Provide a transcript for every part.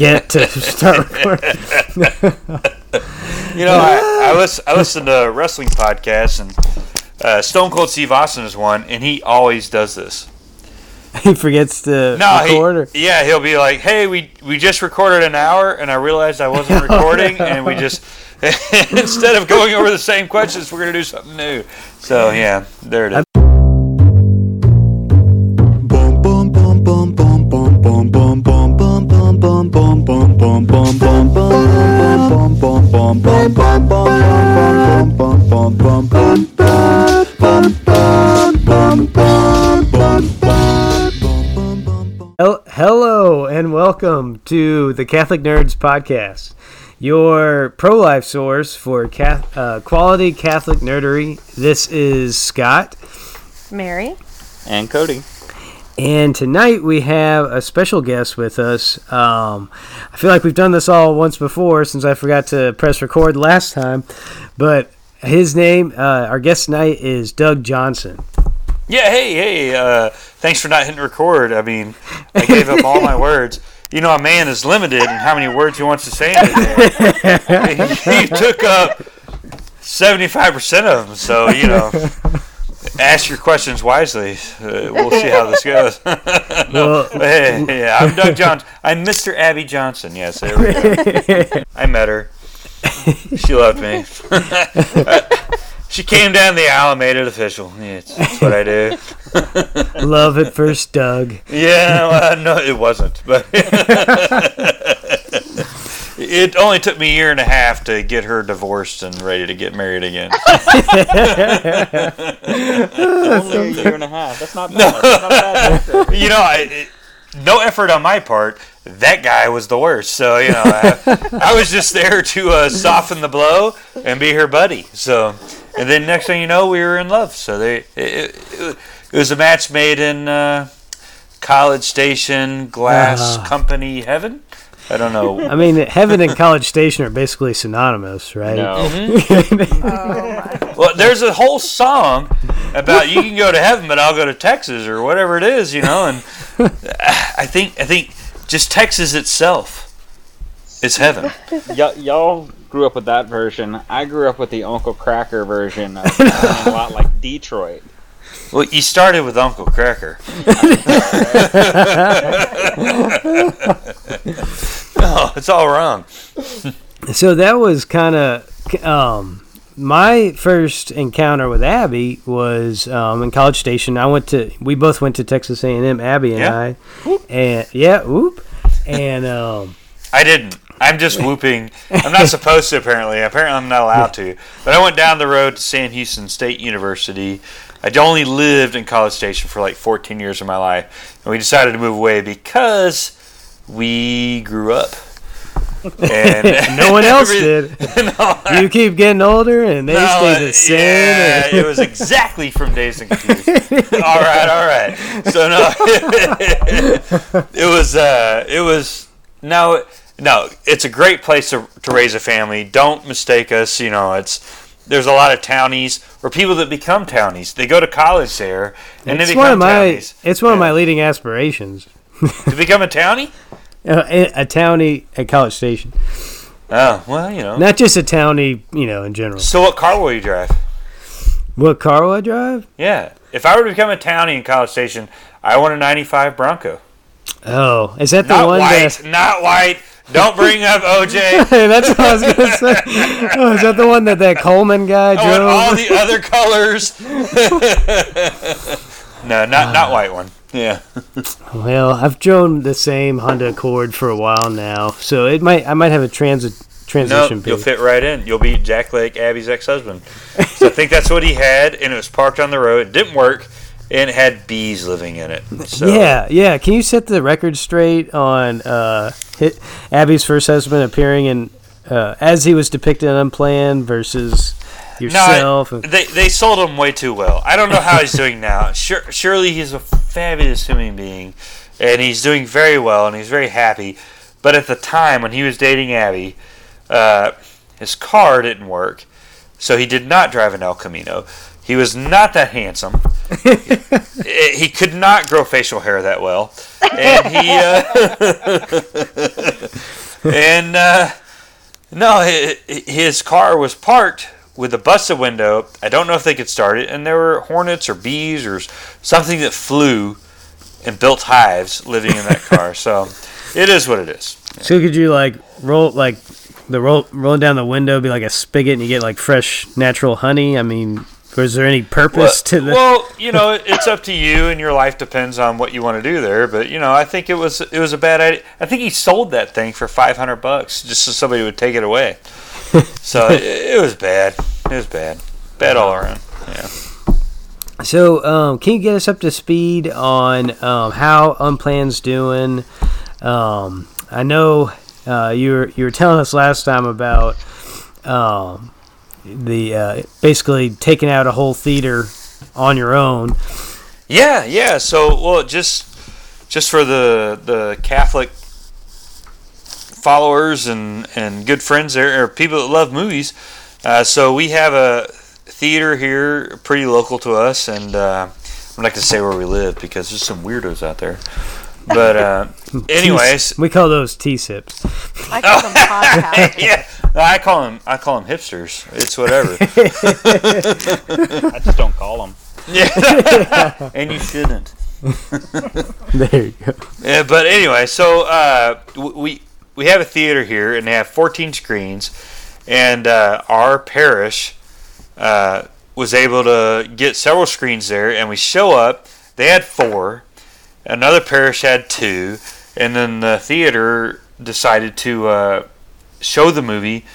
get to start recording. You know, I, I listen I listen to wrestling podcasts, and uh, Stone Cold Steve Austin is one, and he always does this. he forgets to No, record. or- he, yeah, he'll be like, "Hey, we we just recorded an hour, and I realized I wasn't recording, and we just instead of going over the same questions, we're gonna do something new." So yeah, there it is. Boom boom boom boom boom boom boom boom boom boom Hel- Hello and welcome to the Catholic Nerds Podcast, your pro life source for cath- uh, quality Catholic nerdery. This is Scott, Mary. and Cody. And tonight we have a special guest with us. Um, I feel like we've done this all once before since I forgot to press record last time, but his name, uh, our guest tonight is Doug Johnson. Yeah, hey, hey, uh, thanks for not hitting record. I mean, I gave up all my words. You know, a man is limited in how many words he wants to say in a day. he took up 75% of them, so, you know, ask your questions wisely. Uh, we'll see how this goes. no, Well- hey, yeah, I'm Doug Johnson. I'm Mr. Abby Johnson. Yes, there we go. I met her. She loved me. she came down the aisle and made it official. Yeah, it's, it's what I do. Love at first, Doug. Yeah, well, no, it wasn't. But it only took me a year and a half to get her divorced and ready to get married again. Only a year and a half. That's not bad. That's not bad. you know, I, it, no effort on my part. That guy was the worst. So you know, I, I was just there to uh, soften the blow and be her buddy. So, and then next thing you know, we were in love. So they, it, it, it was a match made in uh, College Station Glass Ah. Company heaven. I don't know. I mean, heaven and College Station are basically synonymous, right? No. Mm-hmm. Well, there's a whole song about you can go to heaven, but I'll go to Texas or whatever it is, you know. And I think I think just Texas itself is heaven. Y- y'all grew up with that version. I grew up with the Uncle Kracker version. Of sounding a lot like Detroit. Well, you started with Uncle Kracker. no, it's all wrong. So that was kind of um, my first encounter with Abby was um, in College Station. I went to we both went to Texas A&M. Abby and Yeah. I, and yeah, whoop, and um, I didn't. I'm just whooping. I'm not supposed to, apparently. Apparently, I'm not allowed to. But I went down the road to Sam Houston State University. I'd only lived in College Station for like 14 years of my life. And we decided to move away because we grew up. And no one else did. No, You keep getting older, and they no, stay the same. Yeah, it was exactly from Dazed and Confused. all right, all right. So no, it was. Uh, it was no, no. It's a great place to, to raise a family. Don't mistake us. You know, it's there's a lot of townies or people that become townies. They go to college there and it's they one become of my townies. it's one of my leading aspirations. to become a townie. Uh, a townie at College Station, Oh well, you know. not just a townie, you know, in general. So what car will you drive? What car will I drive? Yeah, if I were to become a townie in College Station, I want a '95 Bronco. Oh, is that the Not one white, that? not white. Don't bring up OJ. Hey, that's what I was gonna say. Oh, is that the one that that Coleman guy drove? all the other colors. no, not not white one. Yeah. well, I've driven the same Honda Accord for a while now, so it might I might have a transit No, transition you'll fit right in. You'll be Jack Lake, Abby's ex-husband. So I think that's what he had, and it was parked on the road. It didn't work, and it had bees living in it. So, Yeah, yeah. Can you set the record straight on uh, hit Abby's first husband appearing in uh, as he was depicted unplanned versus No, yourself? and- they they sold him way too well. I don't know how he's doing now. Sure, surely he's a fabulous human being, and he's doing very well, and he's very happy. But at the time when he was dating Abby, uh, his car didn't work, so he did not drive an El Camino. He was not that handsome. he, he could not grow facial hair that well, and he uh, and uh, no, his car was parked with a busted window. I don't know if they could start it, and there were hornets or bees or something that flew and built hives living in that car. So it is what it is. So could you like roll like the roll rolling down the window be like a spigot and you get like fresh natural honey? I mean, was there any purpose to the? well, you know, it's up to you, and your life depends on what you want to do there. But you know, I think it was it was a bad idea. I think he sold that thing for five hundred bucks just so somebody would take it away. So it, it was bad. It was bad. Bad all around. Yeah. So, um, can you get us up to speed on um, how Unplanned's doing? Um, I know uh, you were you were telling us last time about um, the uh, basically taking out a whole theater on your own. Yeah, yeah. So, well, just just for the the Catholic followers and and good friends there, or people that love movies. Uh, so we have a theater here, pretty local to us, and uh, I'm not gonna say where we live because there's some weirdos out there. But uh, anyways, we call those T sips. I call them podcasts. yeah, I call them I call them hipsters. It's whatever. I just don't call them. yeah, and you shouldn't. There you go. Yeah, but anyway, so uh, we we have a theater here, and they have 14 screens, and uh, our parish uh, was able to get several screens there, and we show up. They had four, another parish had two, and then the theater decided to uh, show the movie,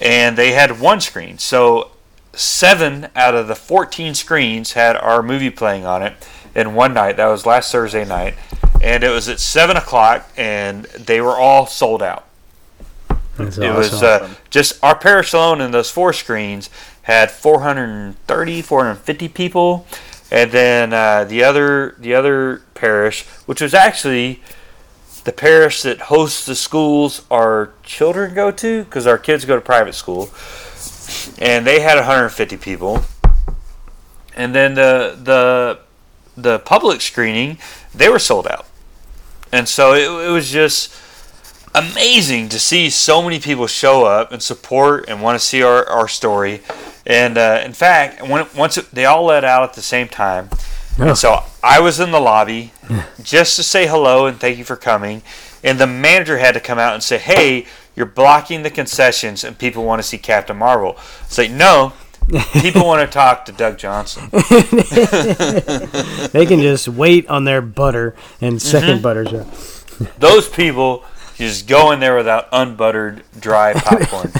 and they had one screen. So seven out of the 14 screens had our movie playing on it in one night. That was last Thursday night. And it was at 7 o'clock, and they were all sold out. That's It awesome. was uh, just our parish alone in those four screens had 430, 450 people. And then uh, the other the other parish, which was actually the parish that hosts the schools our children go to, because our kids go to private school, and they had 150 people. And then the the the public screening, they were sold out, and so it, it was just amazing to see so many people show up and support and want to see our, our story. And uh, in fact, when, once it, they all let out at the same time, Oh. and so I was in the lobby just to say hello and thank you for coming. And the manager had to come out and say, "Hey, you're blocking the concessions, and people want to see Captain Marvel." Say, "No, people want to talk to Doug Johnson." they can just wait on their butter and mm-hmm. 2nd butter shot. Those people just go in there without unbuttered, dry popcorn.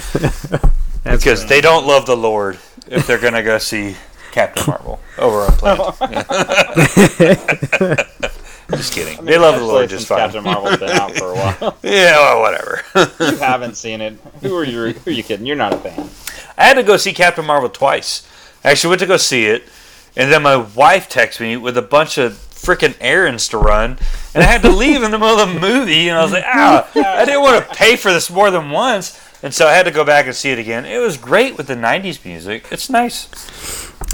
Because they don't love the Lord if they're gonna go see Captain Marvel over on Planet. Just kidding. they love the Lord just fine. Captain Marvel's been out for a while. Yeah, well, whatever. you haven't seen it. Who are you? Who are you kidding? You're not a fan. I had to go see Captain Marvel twice. I actually went to go see it, and then my wife texted me with a bunch of freaking errands to run, and I had to leave in the middle of the movie, and I was like, ah, I didn't want to pay for this more than once, and so I had to go back and see it again. It was great with the '90s music. It's nice.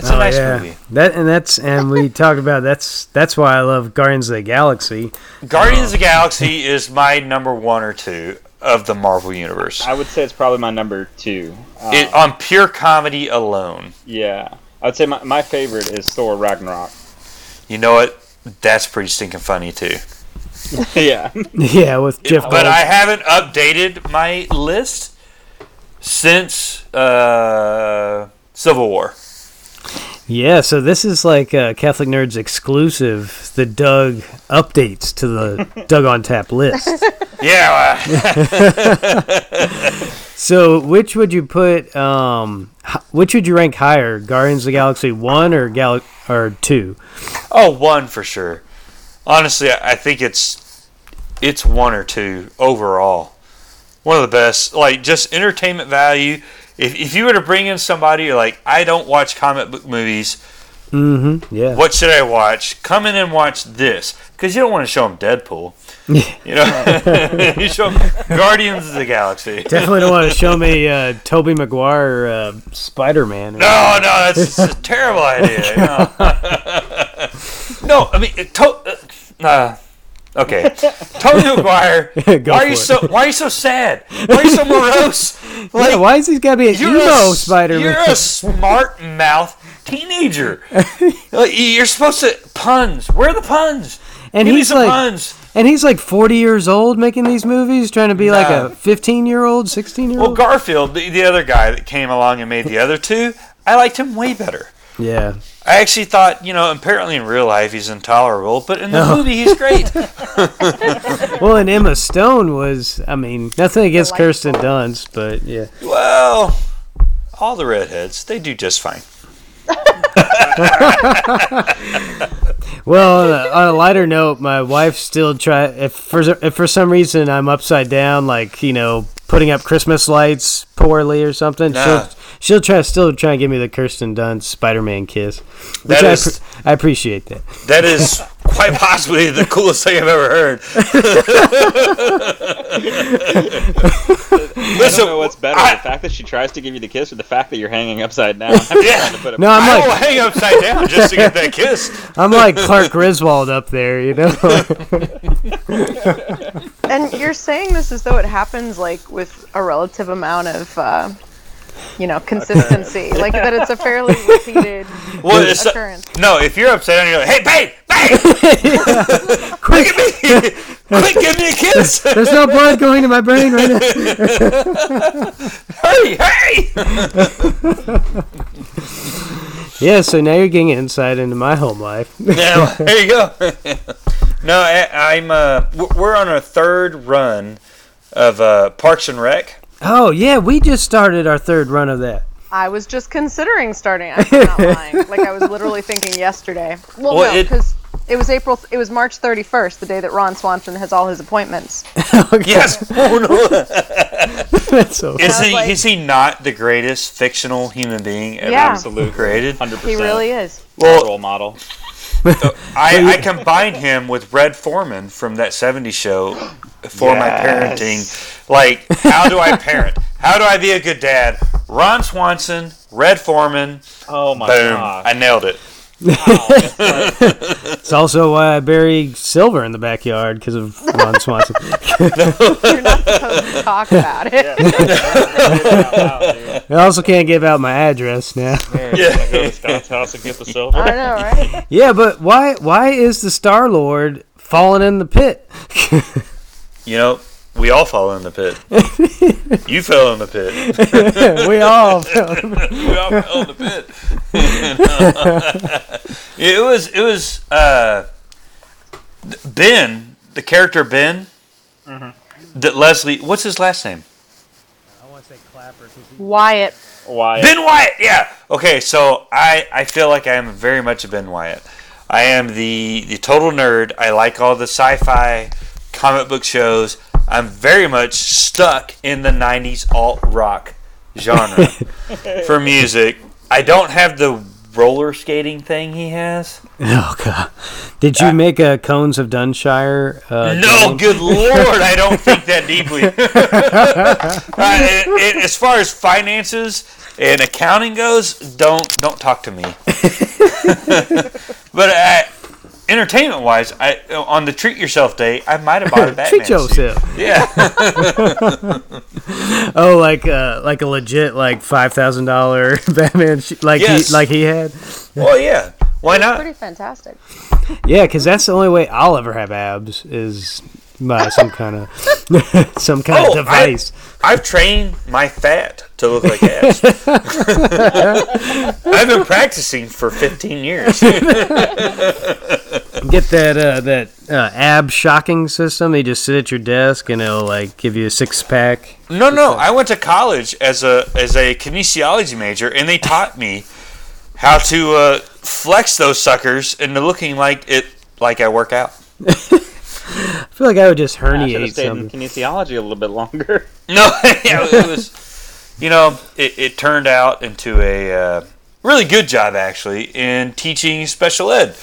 It's a Oh, nice yeah. movie. That and that's and we talked about that's that's why I love Guardians of the Galaxy. Guardians of the Galaxy is my number one or two of the Marvel universe. I would say it's probably my number two. Uh, It, on pure comedy alone, yeah, I would say my, my favorite is Thor Ragnarok. you know what? That's pretty stinking funny too. yeah, Yeah, with Jeff. But I haven't updated my list since uh, Civil War. Yeah, so this is like uh, Catholic Nerds exclusive. The Doug updates to the Doug on Tap list. Yeah, uh, So, which would you put? Um, h- which would you rank higher, Guardians of the Galaxy one or Gal or two? oh, one for sure. Honestly, I I think it's it's one or two overall. One of the best, like just entertainment value. If, if you were to bring in somebody you're like, I don't watch comic book movies, Mm-hmm. Yeah. What should I watch? Come in and watch this because you don't want to show them Deadpool. You know, you show them Guardians of the Galaxy. Definitely don't want to show me uh, Tobey Maguire uh, Spider Man. No, no, that's a terrible idea. No, no I mean, to, uh, uh, okay, Tony McGuire. Why are you it. so? Why are you so sad? Why are you so morose? Like, yeah, why is he got to be an emo a, Spider You're a smart mouth teenager. Like, you're supposed to puns. Where are the puns? And Give he's like, puns. and he's like 40 years old making these movies, trying to be like a 15 year old, 16 year old. Well. Garfield, the, the other guy that came along and made the other two, I liked him way better. Yeah. I actually thought, you know, apparently in real life he's intolerable, but in the Oh. movie he's great. Well, and Emma Stone was, I mean, nothing against Kirsten Dunst, but yeah. well, all the redheads, they do just fine. Well, uh, on a lighter note, my wife still try if for if for some reason I'm upside down, like you know, putting up Christmas lights poorly or something. Nah. She'll she'll try still try and give me the Kirsten Dunst Spider-Man kiss, which That I, appre- I appreciate that. That is quite possibly the coolest thing I've ever heard. I Listen, don't know what's better, I- the fact that she tries to give you the kiss, or the fact that you're hanging upside down. I'm Yeah. to put No, I'm I will hang upside down just to get that kiss. I'm like Clark Griswold up there, you know. And you're saying this as though it happens like with a relative amount of, uh, you know, consistency. like that it's a fairly repeated Well, it's, occurrence. no, if you're upset down, you're like, hey, babe, babe, quick at me, quick, give me a kiss, There's no blood going to my brain right now. hey hey Yeah, so now you're getting insight into my home life. Now, there you go. no, I, I'm. Uh, we're on our third run of uh, Parks and Rec. Oh yeah, we just started our third run of that. I was just considering starting. I'm not lying. Like I was literally thinking yesterday. Well, Well, no, because it, was April. It was March 31st, the day that Ron Swanson has all his appointments. Yes. Oh, no. That's so. Is was he? like- is he not the greatest fictional human being ever Yeah. Absolute. created? 100%. He really is. Well, role model. I, I combined him with Red Foreman from that 70s show for my parenting. Like, how do I parent? How do I be a good dad? Ron Swanson, Red Foreman, Oh my boom. gosh. I nailed it. It's also uh, why I bury silver in the backyard because of Ron Swanson. You're not supposed to talk about it. I also can't give out my address now. Yeah. Go to Scott's house and get the silver. I know, right? Yeah, but why? Why is the Star Lord falling in the pit? You know, we all fall in the pit. you fell in the pit. we all. fell. we all fell in the pit. it was it was uh, Ben, the character Ben. That Leslie, what's his last name? I want to say Clapper. Wyatt. Why? Ben Wyatt. Yeah. Okay, so I I feel like I am very much a Ben Wyatt. I am the the total nerd. I like all the sci-fi comic book shows. I'm very much stuck in the '90s alt rock genre for music. I don't have the roller skating thing he has. Oh god! Did you make a Cones of Dunshire? Uh, No, game? good lord, I don't think that deeply. uh, it, it, as far as finances and accounting goes, don't don't talk to me. but uh, entertainment wise, I on the treat yourself day, I might have bought a Batman Treat suit. yourself. Yeah, Oh, like uh, like a legit like five thousand dollar Batman, sh- like Yes. he like he had. well, yeah. Why not? Pretty fantastic. Yeah, because that's the only way I'll ever have abs is by some kind of some kind Oh, of device. I've trained my fat to look like abs. I've been practicing for 15 years. Get that uh, that uh, ab shocking system. They just sit at your desk and it'll like give you a six pack. No, no. I went to college as a as a kinesiology major, and they taught me how to uh, flex those suckers into looking like it like I work out. I feel like I would just I should have herniate stayed in kinesiology a little bit longer. No, yeah, it was. You know, it, it turned out into a uh, really good job actually in teaching special ed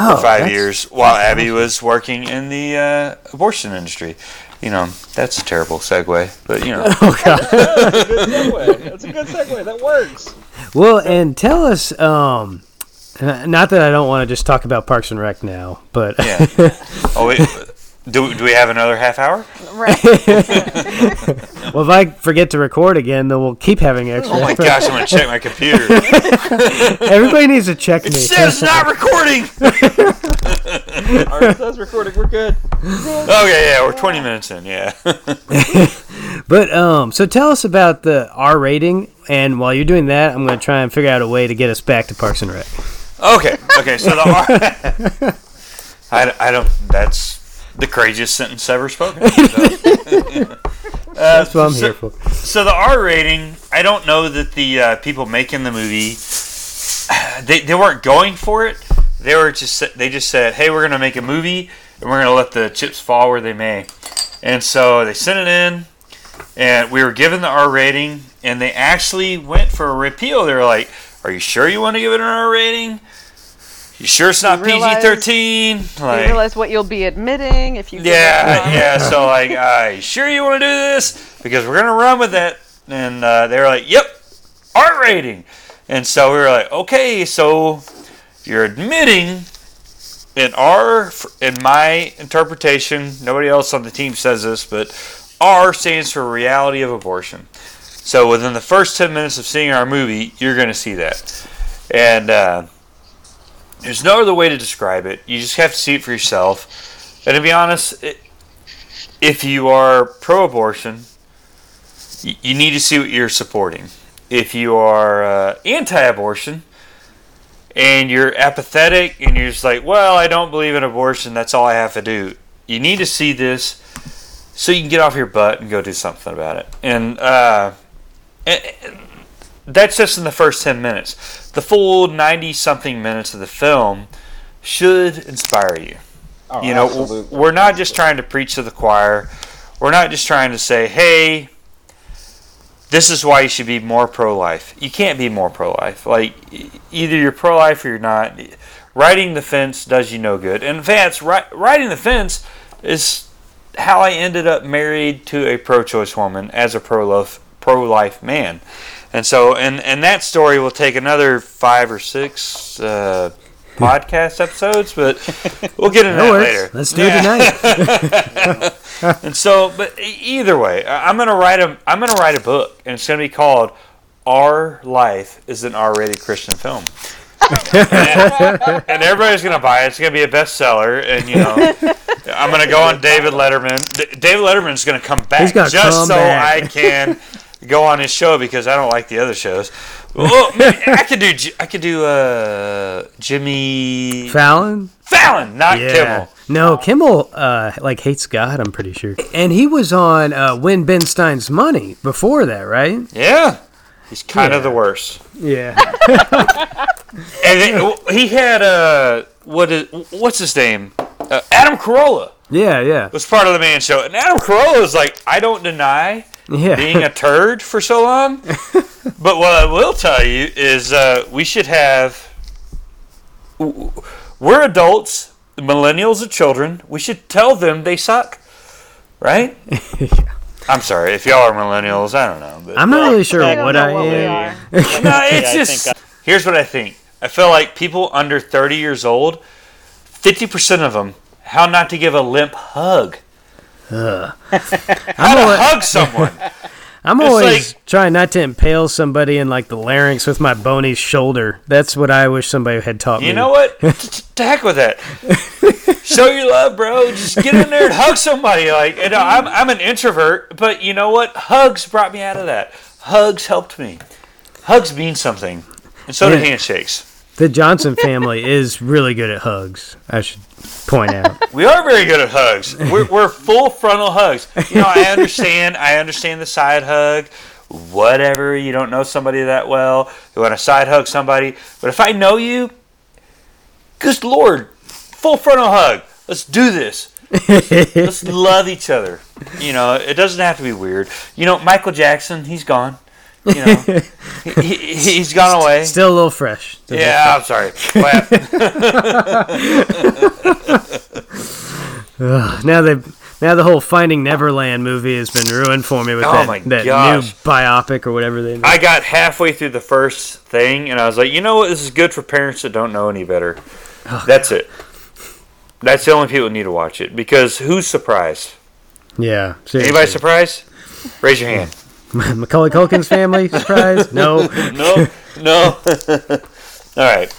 Oh, for five that's- years while Abby was working in the uh, abortion industry. You know, that's a terrible segue, but you know. Oh god. That's a good segue. That's a good segue. That works. Well, and tell us. Um, not that I don't want to just talk about Parks and Rec now, but Yeah. Oh wait, do, do we have another half hour? Right. well, if I forget to record again, then we'll keep having extra. Oh my gosh, I'm gonna check my computer. Everybody needs to check me. It says not recording. All right, that's recording. We're good. Okay, yeah, we're 20 minutes in. Yeah. But um, so tell us about the R rating, and while you're doing that, I'm going to try and figure out a way to get us back to Parks and Rec. Okay. Okay. So the R. I, I don't. That's the craziest sentence ever spoken. Uh, That's what I'm so, here for. So the R rating, I don't know that the uh, people making the movie, they, they weren't going for it. They were just they just said, hey, we're gonna make a movie and we're gonna let the chips fall where they may. And so they sent it in, and we were given the R rating, and they actually went for a repeal. They were like, "Are you sure you want to give it an R rating? You sure it's not PG thirteen? you realize what you'll be admitting if you. Yeah, yeah. So like, uh, you sure you want to do this? Because we're gonna run with it. And uh, they were like, "Yep, R rating." And so we were like, "Okay, so you're admitting an R in my interpretation. Nobody else on the team says this, but R stands for reality of abortion. So within the first ten minutes of seeing our movie, you're gonna see that. And uh, there's no other way to describe it. You just have to see it for yourself. And to be honest, it, if you are pro-abortion, you, you need to see what you're supporting. If you are uh, anti-abortion and you're apathetic and you're just like, well, I don't believe in abortion, that's all I have to do. You need to see this so you can get off your butt and go do something about it. And uh, and that's just in the first 10 minutes. The full 90 something minutes of the film should inspire you. Oh, You know, absolutely. we're not just trying to preach to the choir. We're not just trying to say, hey, this is why you should be more pro life. You can't be more pro life. Like, either you're pro life or you're not. Riding the fence does you no good. And in fact, ri- riding the fence is how I ended up married to a pro choice woman as a pro life man. And so, and, and that story will take another five or six uh, podcast episodes, but we'll get into That that later. Let's do Yeah. it tonight. And so, but either way, I'm gonna write a I'm gonna write a book, and it's gonna be called "Our Life is an R-rated Christian Film." and, and everybody's gonna buy it. It's gonna be a bestseller, and you know, I'm gonna go on David Letterman. D- David Letterman's gonna come back just come so back. I can go on his show because I don't like the other shows. Well, maybe I could do J- I could do uh, Jimmy Fallon? Fallon, not Yeah. Kimmel. No, Kimmel uh, like hates God. I'm pretty sure. And he was on uh, Win Ben Stein's Money before that, right? Yeah, he's kind of the worst. Yeah. And it, he had uh, what is what's his name? Uh, Adam Carolla yeah, yeah, was part of the Man Show, and Adam Carolla is like, I don't deny yeah. being a turd for so long, but what I will tell you is uh, we should have. We're adults, millennials are children. We should tell them they suck, right? I'm sorry if y'all are millennials. I don't know, but I'm not really sure I what I what am. No, it's Yeah, I just. here's what I think. I feel like people under 30 years old, 50% of them, how not to give a limp hug. How to hug someone. I'm It's always like- trying not to impale somebody in like the larynx with my bony shoulder. That's what I wish somebody had taught me. You know what? To heck with that. Show your love, bro. Just get in there and hug somebody. Like, you know, I'm, I'm an introvert, but you know what? Hugs brought me out of that. Hugs helped me. Hugs mean something, and so do handshakes. The Johnson family is really good at hugs. I should point out. We are very good at hugs. We're, we're full frontal hugs. You know, I understand. I understand the side hug. Whatever. You don't know somebody that well. You want to side hug somebody. But if I know you, good lord, full frontal hug. Let's do this. Let's love each other. You know, it doesn't have to be weird. You know, Michael Jackson, he's gone. You know, he, he, he's gone away. Still a little fresh. Still a little Yeah, I'm sorry. Ugh, now they now the whole Finding Neverland movie has been ruined for me with Oh that, that new biopic or whatever they. I got halfway through the first thing, and I was like, you know what? This is good for parents that don't know any better. Oh, That's it. That's the only people who need to watch it because who's surprised? yeah. Anybody surprised? Raise your hand. Macaulay Culkin's family surprise? No. No, no. All right.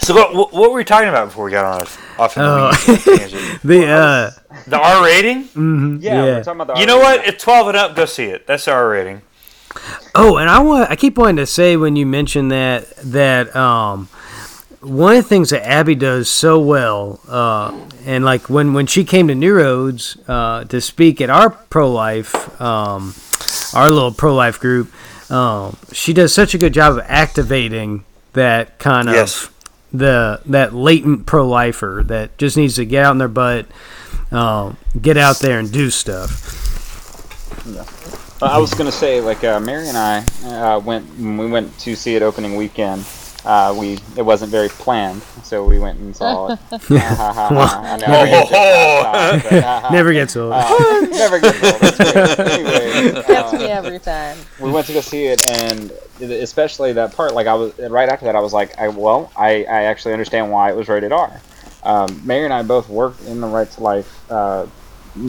So what, what what were we talking about before we got on off in the Oh. The uh, The R rating? mhm, Yeah, yeah. we're talking about the You know R-rated. what? It's 12 and up. Go see it. That's the R rating. Oh, and I want I keep wanting to say when you mentioned that that um one of the things that Abby does so well, uh, and like when, when she came to New Roads uh, to speak at our pro life, um, our little pro life group, um, she does such a good job of activating that kind of Yes. the that latent pro lifer that just needs to get out in their butt, um, get out there and do stuff. Uh, I was gonna say, like uh, Mary and I uh, went we went to see it opening weekend. Uh, we it wasn't very planned, so we went and saw it. I know, I get it, but, uh, Never gets old. uh, never gets old. That's great. Anyway, Gets uh, me every time. we went to go see it, and especially that part, like I was right after that, I was like, I well, I, I actually understand why it was rated R. Um, Mary and I both worked in the Right to Life uh,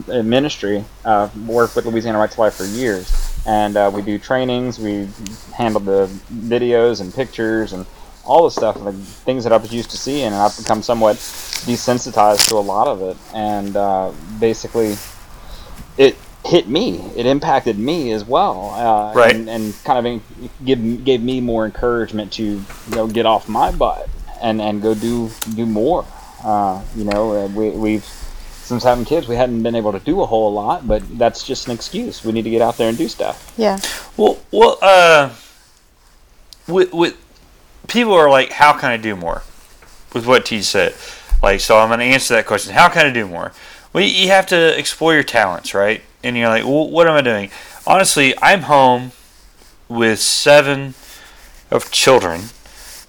ministry, uh, worked with Louisiana Right to Life for years, and uh, we do trainings, we handle the videos and pictures and all the stuff, the things that I was used to seeing, and I've become somewhat desensitized to a lot of it, and uh, basically, it hit me. It impacted me as well, uh, Right. And, and kind of in, give gave me more encouragement to you know get off my butt and and go do do more. Uh, you know, uh, we we've since having kids, we hadn't been able to do a whole lot, but that's just an excuse. We need to get out there and do stuff. Yeah. Well, well, uh, with, with people are like, how can I do more? With what T said, like, so I'm going to answer that question. How can I do more? Well, you have to explore your talents, right? And you're like, well, what am I doing? Honestly, I'm home with seven of children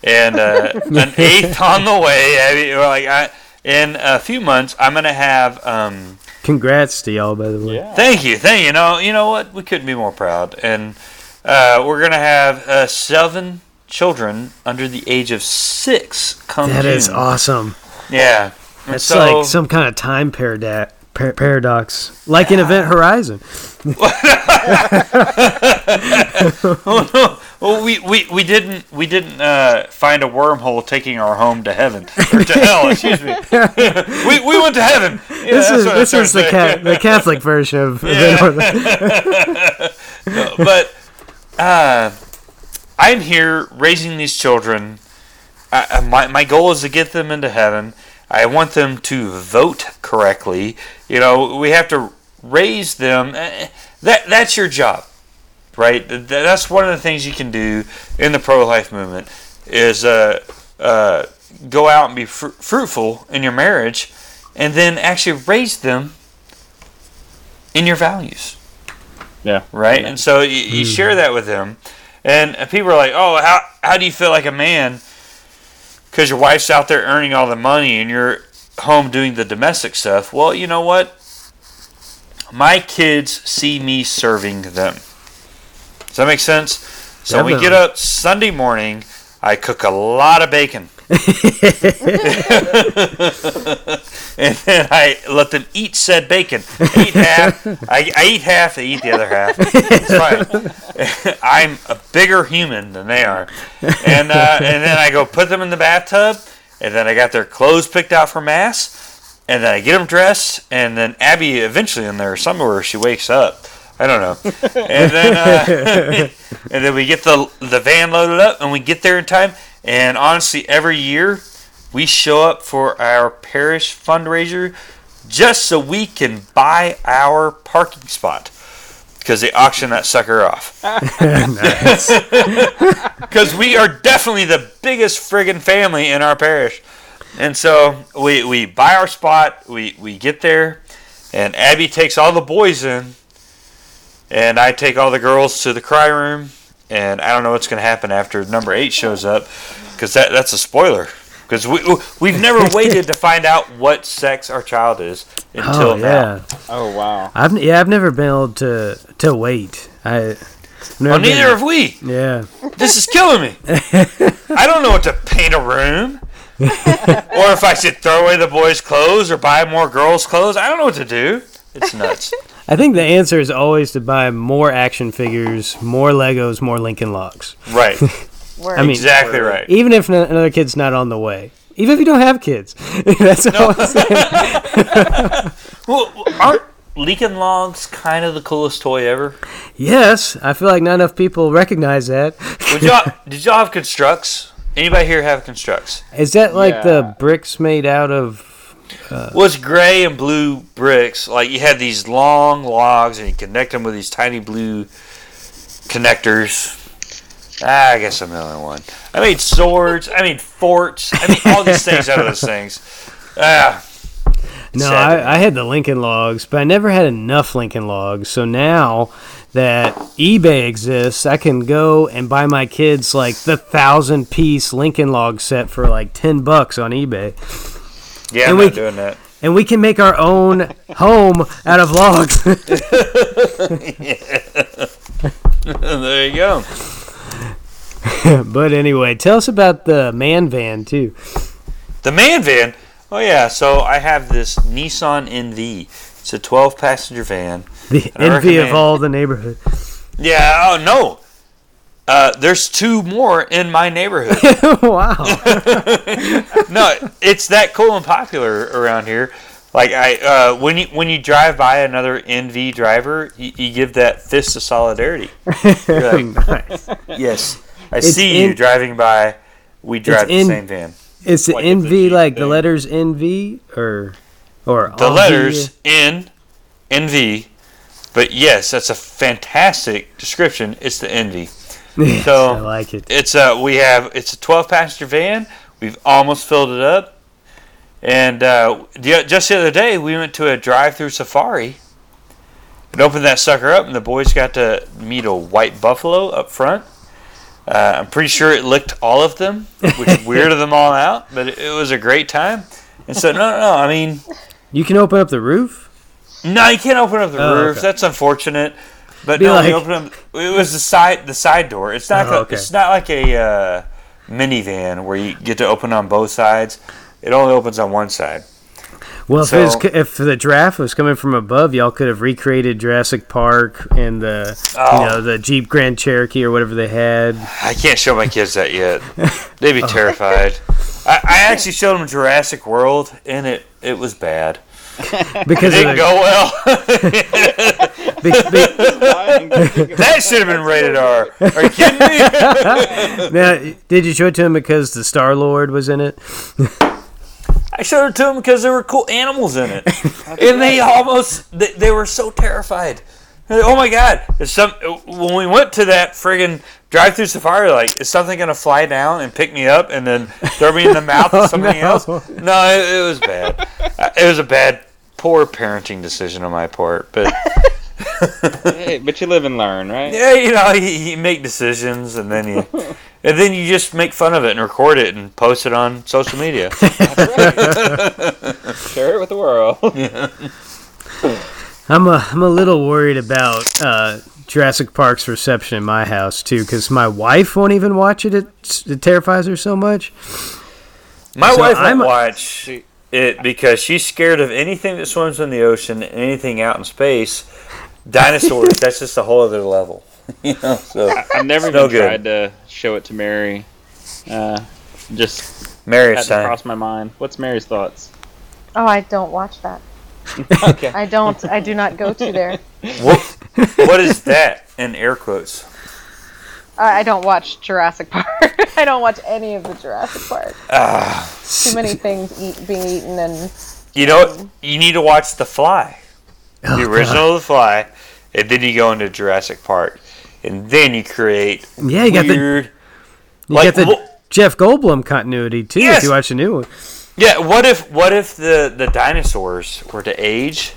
and uh, an eighth on the way. I mean, like, I, in a few months, I'm going to have. Um, Congrats to y'all, by the way. Thank you, thank you. You know, you know what? We couldn't be more proud. And uh, we're gonna have uh, seven children under the age of six come That June. is awesome. Yeah, And That's so- like some kind of time parada- par- paradox, like in Event Horizon. oh no! Well, we, we, we didn't we didn't uh, find a wormhole taking our home to heaven or to hell. Excuse me. we, we went to heaven. Yeah, this is what I was this is the ca- the Catholic version of Event Horizon. but uh, I'm here raising these children. I, I- my, my goal is to get them into heaven. I want them to vote correctly. You know, we have to raise them. Eh, That that's your job, right? That's one of the things you can do in the pro-life movement is uh, uh, go out and be fr- fruitful in your marriage, and then actually raise them in your values Yeah. right? And so you, you share that with them, and people are like, "Oh, how how do you feel like a man?" Because your wife's out there earning all the money, and you're home doing the domestic stuff. Well, you know what? My kids see me serving them. Does that make sense? So when we get up Sunday morning, I cook a lot of bacon. and then I let them eat said bacon. I eat half. I, I eat half. They eat the other half. It's fine. I'm a bigger human than they are. And uh, and then I go put them in the bathtub. And then I got their clothes picked out for mass. And then I get them dressed. And then Abby eventually in there somewhere she wakes up. I don't know. And then uh, and then we get the the van loaded up and we get there in time. And honestly, every year we show up for our parish fundraiser just so we can buy our parking spot because they auction that sucker off. Because we are definitely the biggest friggin' family in our parish. And so we, we buy our spot, we, we get there, and Abby takes all the boys in, and I take all the girls to the cry room, and I don't know what's going to happen after number eight shows up, because that that's a spoiler. Because we we've never waited to find out what sex our child is until oh now. yeah, Oh wow. I've yeah I've never been able to to wait. I never Well, been- neither have we. Yeah. This is killing me. I don't know what to paint a room. or if I should throw away the boys' clothes or buy more girls' clothes. I don't know what to do. It's nuts. I think the answer is always to buy more action figures, more Legos, more Lincoln Logs. right. Word. I mean- Exactly right. Even if another kid's not on the way. Even if you don't have kids. That's all I'm saying. Well, aren't Lincoln Logs kind of the coolest toy ever? Yes, I feel like not enough people recognize that. Would y'all, did y'all have Construx? Anybody here have Construx? Is that like Yeah. the bricks made out of Well, it's gray and blue bricks. Like you had these long logs, and you connect them with these tiny blue connectors. Ah, I guess I'm the only one. I made swords. I made forts. I made all these things out of those things. Ah, No, I, I had the Lincoln Logs, but I never had enough Lincoln Logs. So now that eBay exists, I can go and buy my kids like the thousand piece Lincoln Log set for like ten bucks on eBay, yeah, And I'm we not doing that. and we can make our own home out of logs. there you go. but anyway, tell us about the man van too. The man van. Oh yeah, so I have this Nissan NV. It's a 12 passenger van. The envy of all the neighborhood. Yeah. Oh no. Uh, there's two more in my neighborhood. wow. no, it's that cool and popular around here. Like I, uh, when you when you drive by another NV driver, you, you give that fist of solidarity. You're like, nice. yes, I It's see you driving by. We drive the in- same van. It's the Like it's a NV Jeep like the letters NV or or The NV? letters N, NV, but yes, that's a fantastic description. It's the NV. Yes, So- I like it. It's a we have it's a 12 passenger van. We've almost filled it up, and uh, the, just the other day we went to a drive-through safari and opened that sucker up, and the boys got to meet a white buffalo up front. Uh, I'm pretty sure it licked all of them, which weirded them all out, but it, it was a great time. And so no, no, no, I mean, You can open up the roof. no, you can't open up the Oh, roof. okay. That's unfortunate. But Be no, like- we opened up. It was the side, the side door. It's not. Oh, a- okay. It's not like a uh, minivan where you get to open on both sides. It only opens on one side. Well, if, So- it was, if the draft was coming from above, y'all could have recreated Jurassic Park and the Oh. you know the Jeep Grand Cherokee or whatever they had. I can't show my kids that yet. They'd Oh. be terrified. I, I actually showed them Jurassic World, and it it was bad. Because It didn't the, go well. be- be- that should have been rated R. Are you kidding me? now, did you show it to him because the Star Lord was in it? I showed it to him because there were cool animals in it, and they almost they, they were so terrified. Like, Oh my god! Is some when we went to that friggin' drive-through safari, like is something gonna fly down and pick me up and then throw me in the mouth of oh, somebody no. else? No, it, it was bad. It was a bad, poor parenting decision on my part. But Hey, but you live and learn, right? yeah, you know, you, you make decisions and then you and then you just make fun of it and record it and post it on social media. Share it with the world. I'm a I'm a little worried about uh, Jurassic Park's reception in my house too, because my wife won't even watch it. It, it terrifies her so much. My So wife I'm- won't watch it because she's scared of anything that swims in the ocean and anything out in space. Dinosaurs, that's just a whole other level. you know, so I've never It's no even good. tried to show it to Mary. Uh, just Mary's hadn't time. crossed my mind. What's Mary's thoughts? Oh, I don't watch that. Okay. I don't. I do not go to there. What, what is that in air quotes? I I don't watch Jurassic Park. I don't watch any of the Jurassic Park. Ah, Too many things eat, being eaten and you know, what? you need to watch The Fly, Oh, the original The Fly, and then you go into Jurassic Park, and then you create Yeah, you got the you like, got the wh- Jeff Goldblum continuity too. Yes. If you watch the new one, Yeah, what if what if the the dinosaurs were to age,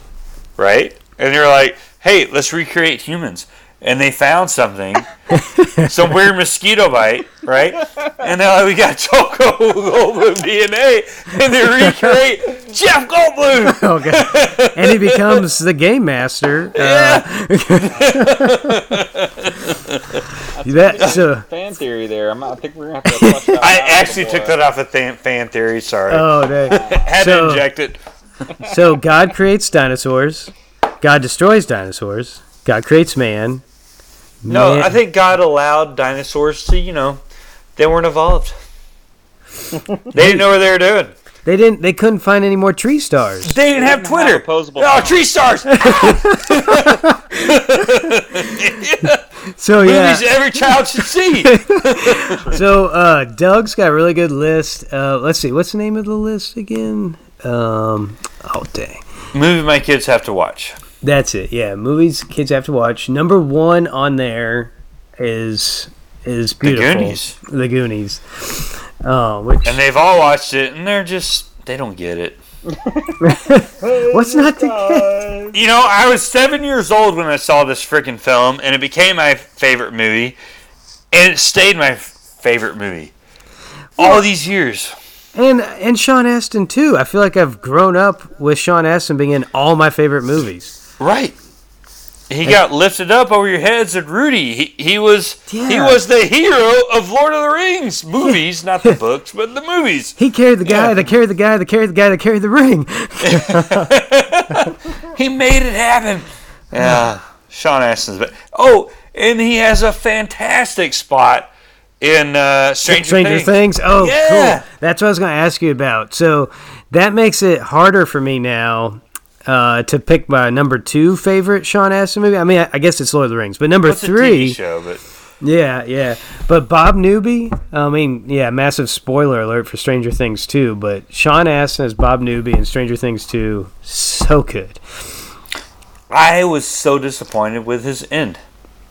right? And you're like, "Hey, let's recreate humans." And they found something, some weird mosquito bite, right? And they're like, "We got Choco Goldblum DNA," and they recreate Jeff Goldblum. Okay. and he becomes the game master. Uh, that, so, Fan theory there. I'm, I think we're gonna have to flush that I actually little took that off of fan, fan theory. Sorry, oh, dang. had so- to inject it. so God creates dinosaurs. God destroys dinosaurs. God creates man. No, Man- I think God allowed dinosaurs to, you know, they weren't evolved. they didn't know what they were doing. they didn't. They couldn't find any more tree stars. They didn't have didn't have Twitter. opposable oh, tree stars. So yeah. Movies every child should see. So uh, Doug's got a really good list. Uh, let's see. What's the name of the list again? Um, oh dang. Movie my kids have to watch. That's it. Yeah, movies kids have to watch. Number one on there is is beautiful. Goonies. The Goonies. Oh, which And they've all watched it, and they're just, they don't get it. what's not to get? You know, I was seven years old when I saw this freaking film, and it became my favorite movie, and it stayed my favorite movie. All these years. and and Sean Astin too. I feel like I've grown up with Sean Astin being in all my favorite movies. Right. He got lifted up over your heads at Rudy. He, he was he was the hero of Lord of the Rings movies, not the books, but the movies. He carried the guy Yeah. that carried the guy that carried the guy that carried the ring. He made it happen. Yeah, Sean Astin's. But oh, and he has a fantastic spot in uh, Stranger, Stranger Things. Things. Oh, Yeah. cool. That's what I was going to ask you about. So that makes it harder for me now uh, to pick my number two favorite Sean Astin movie. I mean, I, I guess it's Lord of the Rings, but number a three, TV show, but yeah, yeah. But Bob Newby. I mean, yeah, massive spoiler alert for Stranger Things two. But Sean Astin as Bob Newby in Stranger Things two, so good. I was so disappointed with his end.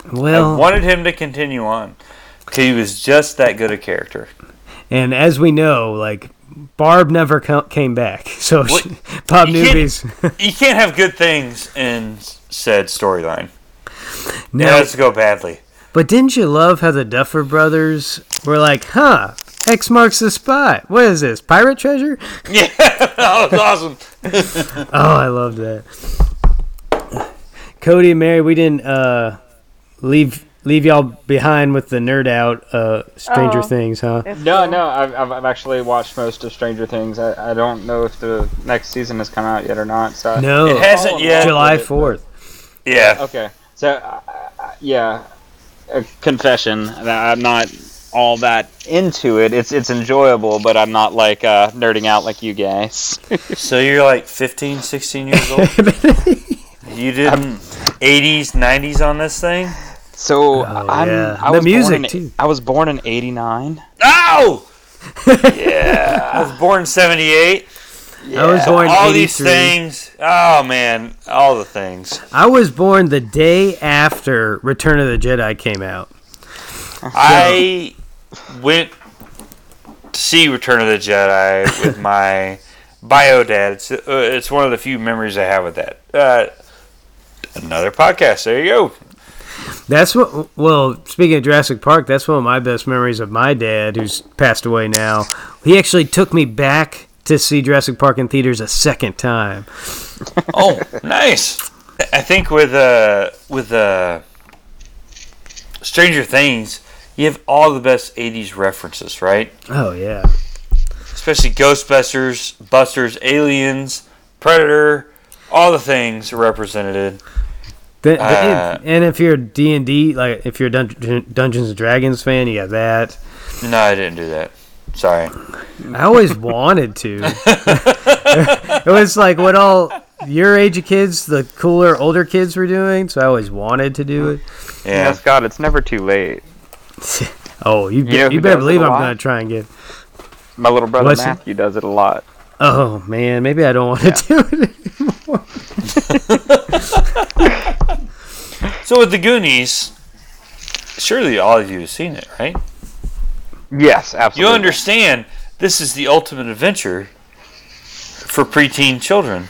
I Well, wanted him to continue on. He was just that good a character. And as we know, like Barb never co- came back. So What- Bob You can't- Newby's. You can't have good things in said storyline. no, It has to go badly. But didn't you love how the Duffer Brothers were like, huh, X marks the spot. What is this, pirate treasure? Yeah, that was awesome. Oh, I loved that. Cody and Mary, we didn't uh, leave leave y'all behind with the nerd out uh, Stranger Oh. Things, huh? No, cool. no, I've, I've, I've actually watched most of Stranger Things. I, I don't know if the next season has come out yet or not. So No, It hasn't yet. July fourth. Yeah. Okay, so uh, yeah, a confession that I'm not all that into it. It's it's enjoyable, but I'm not like uh, nerding out like you guys. So you're like 15, 16 years old? you didn't 80s, 90s on this thing? So Oh, I'm, yeah. I The was music, born in, too. I was born in '89. Oh! yeah. I was born in 78. I was born all these things. Oh, man. All the things. I was born the day after Return of the Jedi came out. I went to see Return of the Jedi with my bio dad. It's, uh, it's one of the few memories I have with that. Uh, another podcast. There you go. That's what. Well, speaking of Jurassic Park, that's one of my best memories of my dad, who's passed away now. He actually took me back to see Jurassic Park in theaters a second time. Oh, nice. I think with uh with uh Stranger Things, you have all the best '80s references, right? Oh yeah, Especially Ghostbusters, Busters, Aliens, Predator, all the things are represented. The- the- Uh, and if you're D and D, like if you're a Dun- Dungeons and Dragons fan, you got that. No, I didn't do that. Sorry. I always wanted to. it was like what all your age of kids, the cooler older kids were doing, so I always wanted to do it. Yeah. God, it's never too late. Oh, you, You know you better believe I'm lot? gonna try and get. My little brother What's it? Does it a lot. Oh man, maybe I don't want to do it. So with the Goonies, surely all of you have seen it, right? Yes, absolutely. You understand this is the ultimate adventure for preteen children.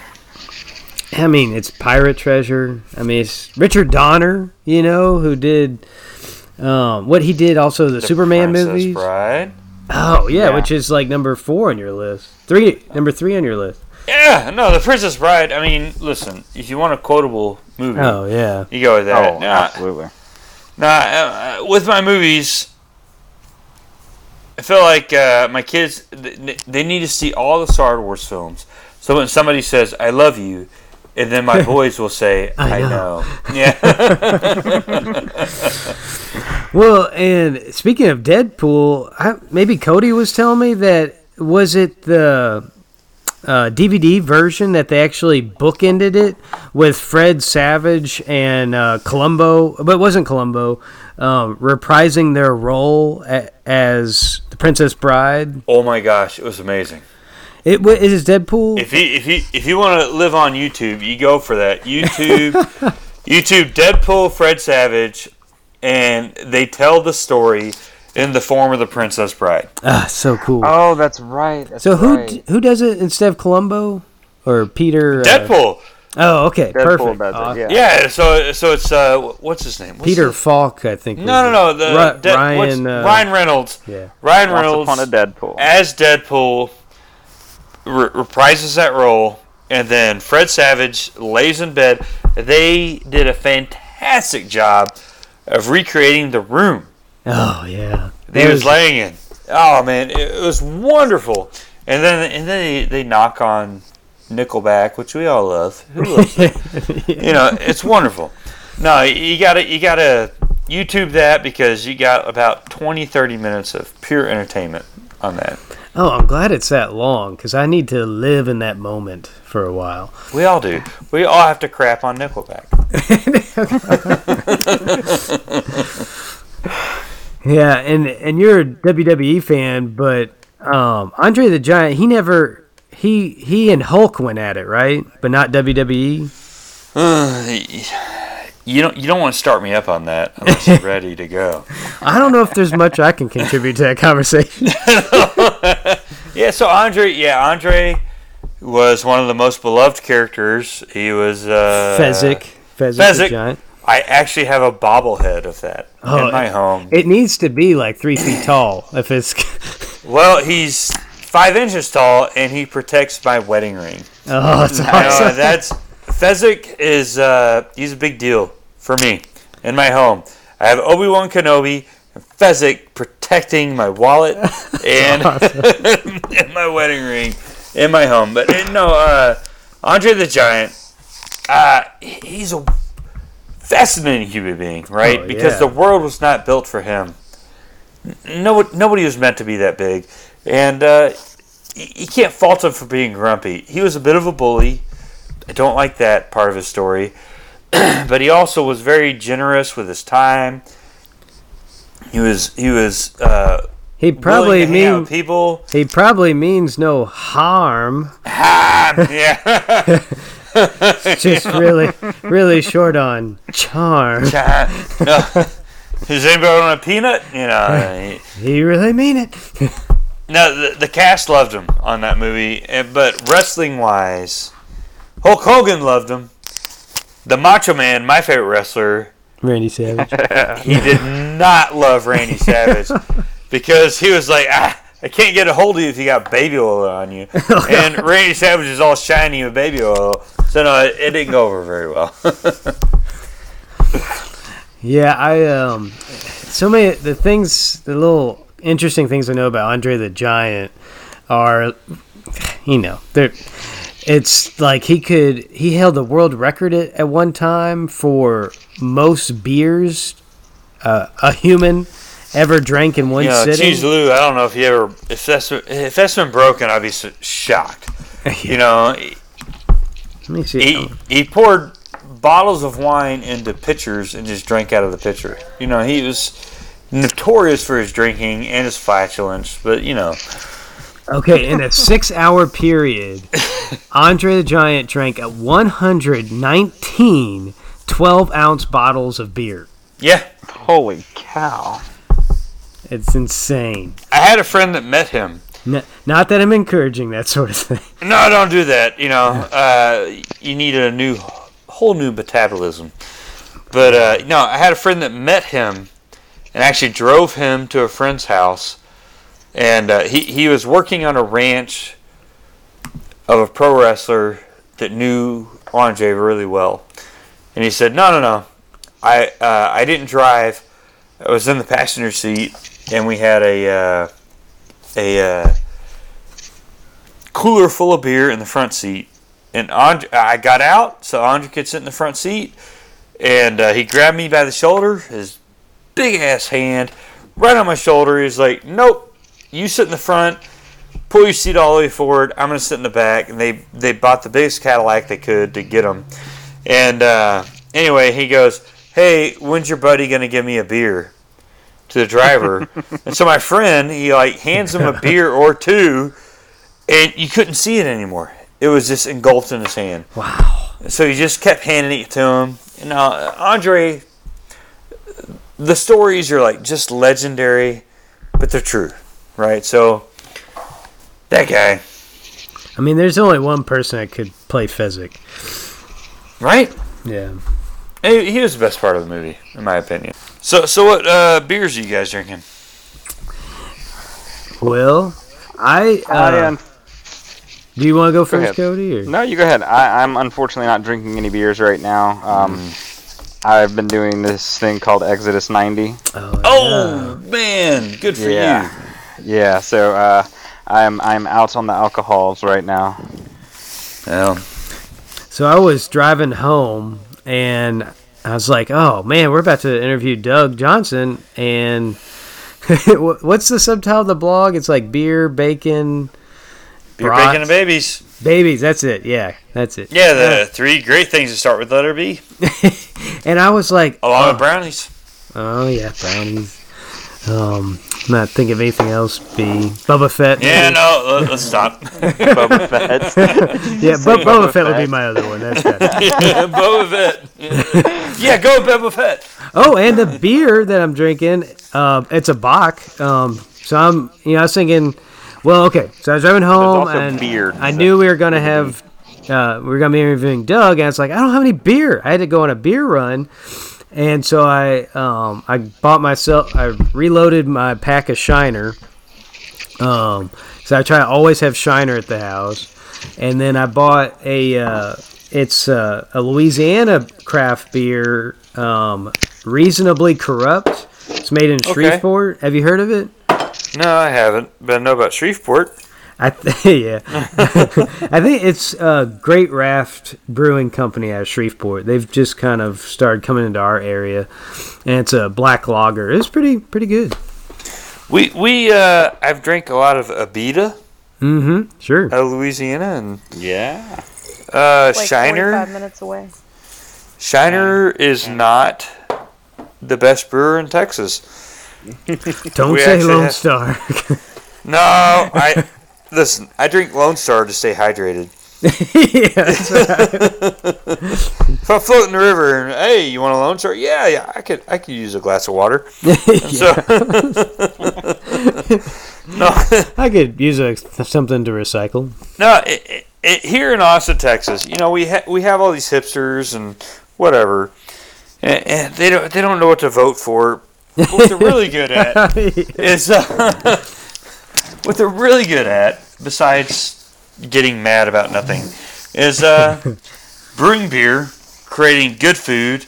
I mean, it's pirate treasure. I mean, it's Richard Donner, you know, who did um, what he did. Also, the, Superman Princess movies. Bride. Oh yeah, Yeah. which is like number four on your list. Three, number three on your list. Yeah, no, The Princess Bride. I mean, listen, if you want a quotable movie, Oh yeah. you go with that. Oh, Nah, absolutely. nah, uh, uh, with my movies, I feel like uh, my kids they need to see all the Star Wars films. So when somebody says "I love you," and then my boys will say I "I, know." know. Yeah. Well, and speaking of Deadpool, I, maybe Cody was telling me that was it the uh, DVD version that they actually bookended it with Fred Savage and uh, Columbo, but it wasn't Columbo, um, reprising their role a, as the Princess Bride. oh my gosh, it was amazing. It, it is Deadpool. If you if you if you want to live on YouTube, you go for that. YouTube, YouTube, Deadpool, Fred Savage, and they tell the story in the form of the Princess Bride. ah, so cool. Oh, that's right. That's so who right. d- who does it instead of Columbo or Peter? uh, Deadpool. oh, okay, Deadpool perfect. does it, Awesome. yeah. Yeah. So so it's uh what's his name? What's Peter his- Falk, I think. No no no the Ri- De- Ryan. uh, Ryan Reynolds. Yeah. Ryan Reynolds Once Reynolds upon a Deadpool. as Deadpool re- reprises that role, and then Fred Savage lays in bed. They did a fantastic job of recreating the room Oh yeah. that he was laying in. Oh man, it, was wonderful. And then and then they, they knock on Nickelback, which we all love. Who loves it? you know, it's wonderful. No, you gotta you gotta YouTube that because you got about 20, 30 minutes of pure entertainment on that. Oh, I'm glad it's that long because I need to live in that moment for a while. We all do. We all have to crap on Nickelback. Yeah, and and you're a WWE fan, but um, Andre the Giant, he never he he and Hulk went at it, right? But not? WWE. You don't you don't want to start me up on that unless you're ready to go. I don't know if there's much I can contribute to that conversation. Yeah, so Andre, yeah, Andre was one of the most beloved characters. He was uh, Fezzik, Fezzik, Fezzik. I actually have a bobblehead of that Oh, in my home. It needs to be like three feet tall if it's. well, he's five inches tall, and he protects my wedding ring. oh, know, awesome. that's Fezzik is uh, he's a big deal for me in my home. I have Obi Wan Kenobi and Fezzik protecting my wallet and, and my wedding ring in my home. But uh, no, uh, Andre the Giant, uh, he's a fascinating human being, right? Oh, because yeah. the world was not built for him. No, nobody was meant to be that big, and uh, you can't fault him for being grumpy. He was a bit of a bully. I don't like that part of his story, but he also was very generous with his time. He was he was uh, He probably willing to hang out mean with people. he probably means no harm. Ah, yeah. Just really, really short on charm. no. Does anybody want a peanut? You know. he- He really mean it. No, the, the cast loved him on that movie, eh, but wrestling wise, Hulk Hogan loved him. The Macho Man, my favorite wrestler, Randy Savage. he did not love Randy Savage because he was like, ah, I can't get a hold of you if you got baby oil on you. and Randy Savage is all shiny with baby oil, so no, it, it didn't go over very well. Yeah, I um, so many the things, the little interesting things I know about Andre the Giant are, you know, they're. It's like he could he held the world record at, at one time for most beers uh, a human ever drank in one you know, sitting. Cheese Lou, I don't know if you ever, if that's if that's been broken, I'd be so shocked. You know, Let me see. he he poured bottles of wine into pitchers and just drank out of the pitcher. You know, he was notorious for his drinking and his flatulence, but you know, Okay, in a six-hour period, Andre the Giant drank a 119 12-ounce bottles of beer. yeah. Holy cow. It's insane. I had a friend that met him, N- not that I'm encouraging that sort of thing. No, don't do that. You know, uh, you need a new, whole new metabolism. But uh, no, I had a friend that met him, and actually drove him to a friend's house, and uh, he he was working on a ranch of a pro wrestler that knew Andre really well, and he said, "No, no, no, I uh, I didn't drive. I was in the passenger seat, and we had a uh, a." Uh, cooler full of beer in the front seat. And Andre, I got out, so Andre could sit in the front seat. And uh, he grabbed me by the shoulder, his big ass hand, right on my shoulder. He's like, "Nope, you sit in the front. Pull your seat all the way forward. I'm gonna sit in the back." And they they bought the biggest Cadillac they could to get him. And uh, anyway, he goes, "Hey, when's your buddy gonna give me a beer?" To the driver, and so my friend, he like hands him a beer or two, and you couldn't see it anymore. It was just engulfed in his hand. Wow. So he just kept handing it to him. And now Andre, the stories are like just legendary, but they're true, right? So that guy, I mean, there's only one person that could play Fezzik. right? Yeah. He he was the best part of the movie, in my opinion. So, so what uh, beers are you guys drinking? Well, I. Uh, I, um, do you want to go first, ahead. Cody? Or? no, you go ahead. I, I'm unfortunately not drinking any beers right now. Um, I've been doing this thing called Exodus 90. Oh, Oh man, good for Yeah. you. Yeah, so uh, I'm I'm out on the alcohols right now. Well, So I was driving home and I was like, "Oh man, we're about to interview Doug Johnson." And what's the subtitle of the blog? It's like beer, bacon, beer, Brats. bacon, and babies. babies. That's it. Yeah, that's it. Yeah, the three great things that start with letter B, And I was like, along oh, with brownies. oh yeah, brownies. Um, not think of anything else. Be Boba Fett. Yeah, no, let, us stop. Boba Fett. Yeah, Bu- Boba Boba Fett would be my other one. That's good. Boba Fett. Yeah, go Boba Fett. Oh, and the beer that I'm drinking, uh, it's a Bock. Um, so I'm, you know, I was thinking, well, okay. So I was driving home also and beer. I knew we were gonna have, uh, we were gonna be interviewing Doug, and I was like, I don't have any beer. I had to go on a beer run, and so I, um, I bought myself, I reloaded my pack of Shiner. Um, so I try to always have Shiner at the house, and then I bought a, uh, it's uh, a Louisiana craft beer, um, reasonably corrupt. It's made in Shreveport. Have you heard of it? No, I haven't, but I know about Shreveport. I th- yeah, I think it's a Great Raft Brewing Company out of Shreveport. They've just kind of started coming into our area, and it's a black lager. It's pretty pretty good. We we uh, I've drank a lot of Abita Mm-hmm. Sure. out of Louisiana and Yeah. uh, Like Shiner. 45 minutes away. Shiner is not the best brewer in Texas. Don't we say actually Lone have- Star. No, I listen. I drink Lone Star to stay hydrated. yeah. If I float in the river and hey, you want a Lone Star? Yeah, yeah. I could I could use a glass of water. So no, I could use a, something to recycle. no. It, it, it, here in Austin, Texas, you know we ha- we have all these hipsters and whatever, and, and they don't they don't know what to vote for. What they're really good at is uh, what they're really good at, besides getting mad about nothing, is uh, brewing beer, creating good food,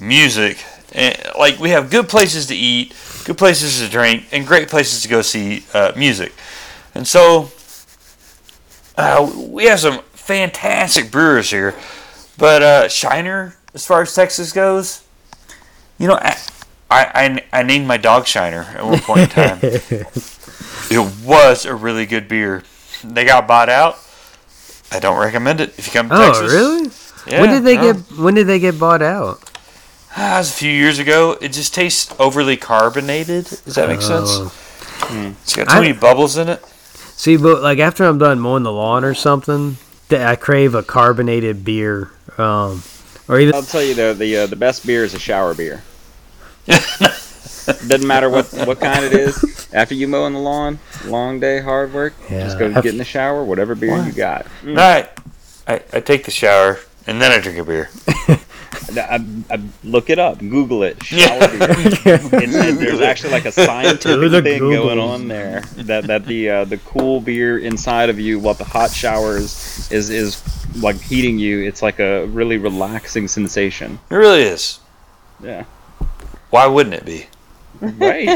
music. And, like we have good places to eat, good places to drink, and great places to go see uh, music. And so uh, we have some fantastic brewers here. But uh, Shiner, as far as Texas goes, you know, I, I, I, I named my dog Shiner at one point in time. it was a really good beer. They got bought out. I don't recommend it if you come to Oh, Texas. really? Yeah, when did they no. get When did they get bought out? Ah, it was a few years ago. It just tastes overly carbonated. Does that make sense? Oh. It's got too I- many bubbles in it. See, but like after I'm done mowing the lawn or something, I crave a carbonated beer, um, or even I'll tell you though, the uh, the best beer is a shower beer. Doesn't matter what what kind it is. After you mow mowing the lawn, long day, hard work. Just go Yeah. get in the shower, whatever beer What? you got. All right. I, I take the shower and then I drink a beer. I, I, look it up, Google it. Yeah. Shower beer. It's, it- there's actually like a scientific the thing going on there that that the uh, the cool beer inside of you, while the hot showers is is like heating you. It's like a really relaxing sensation. It really is. Yeah. Why wouldn't it be? Right.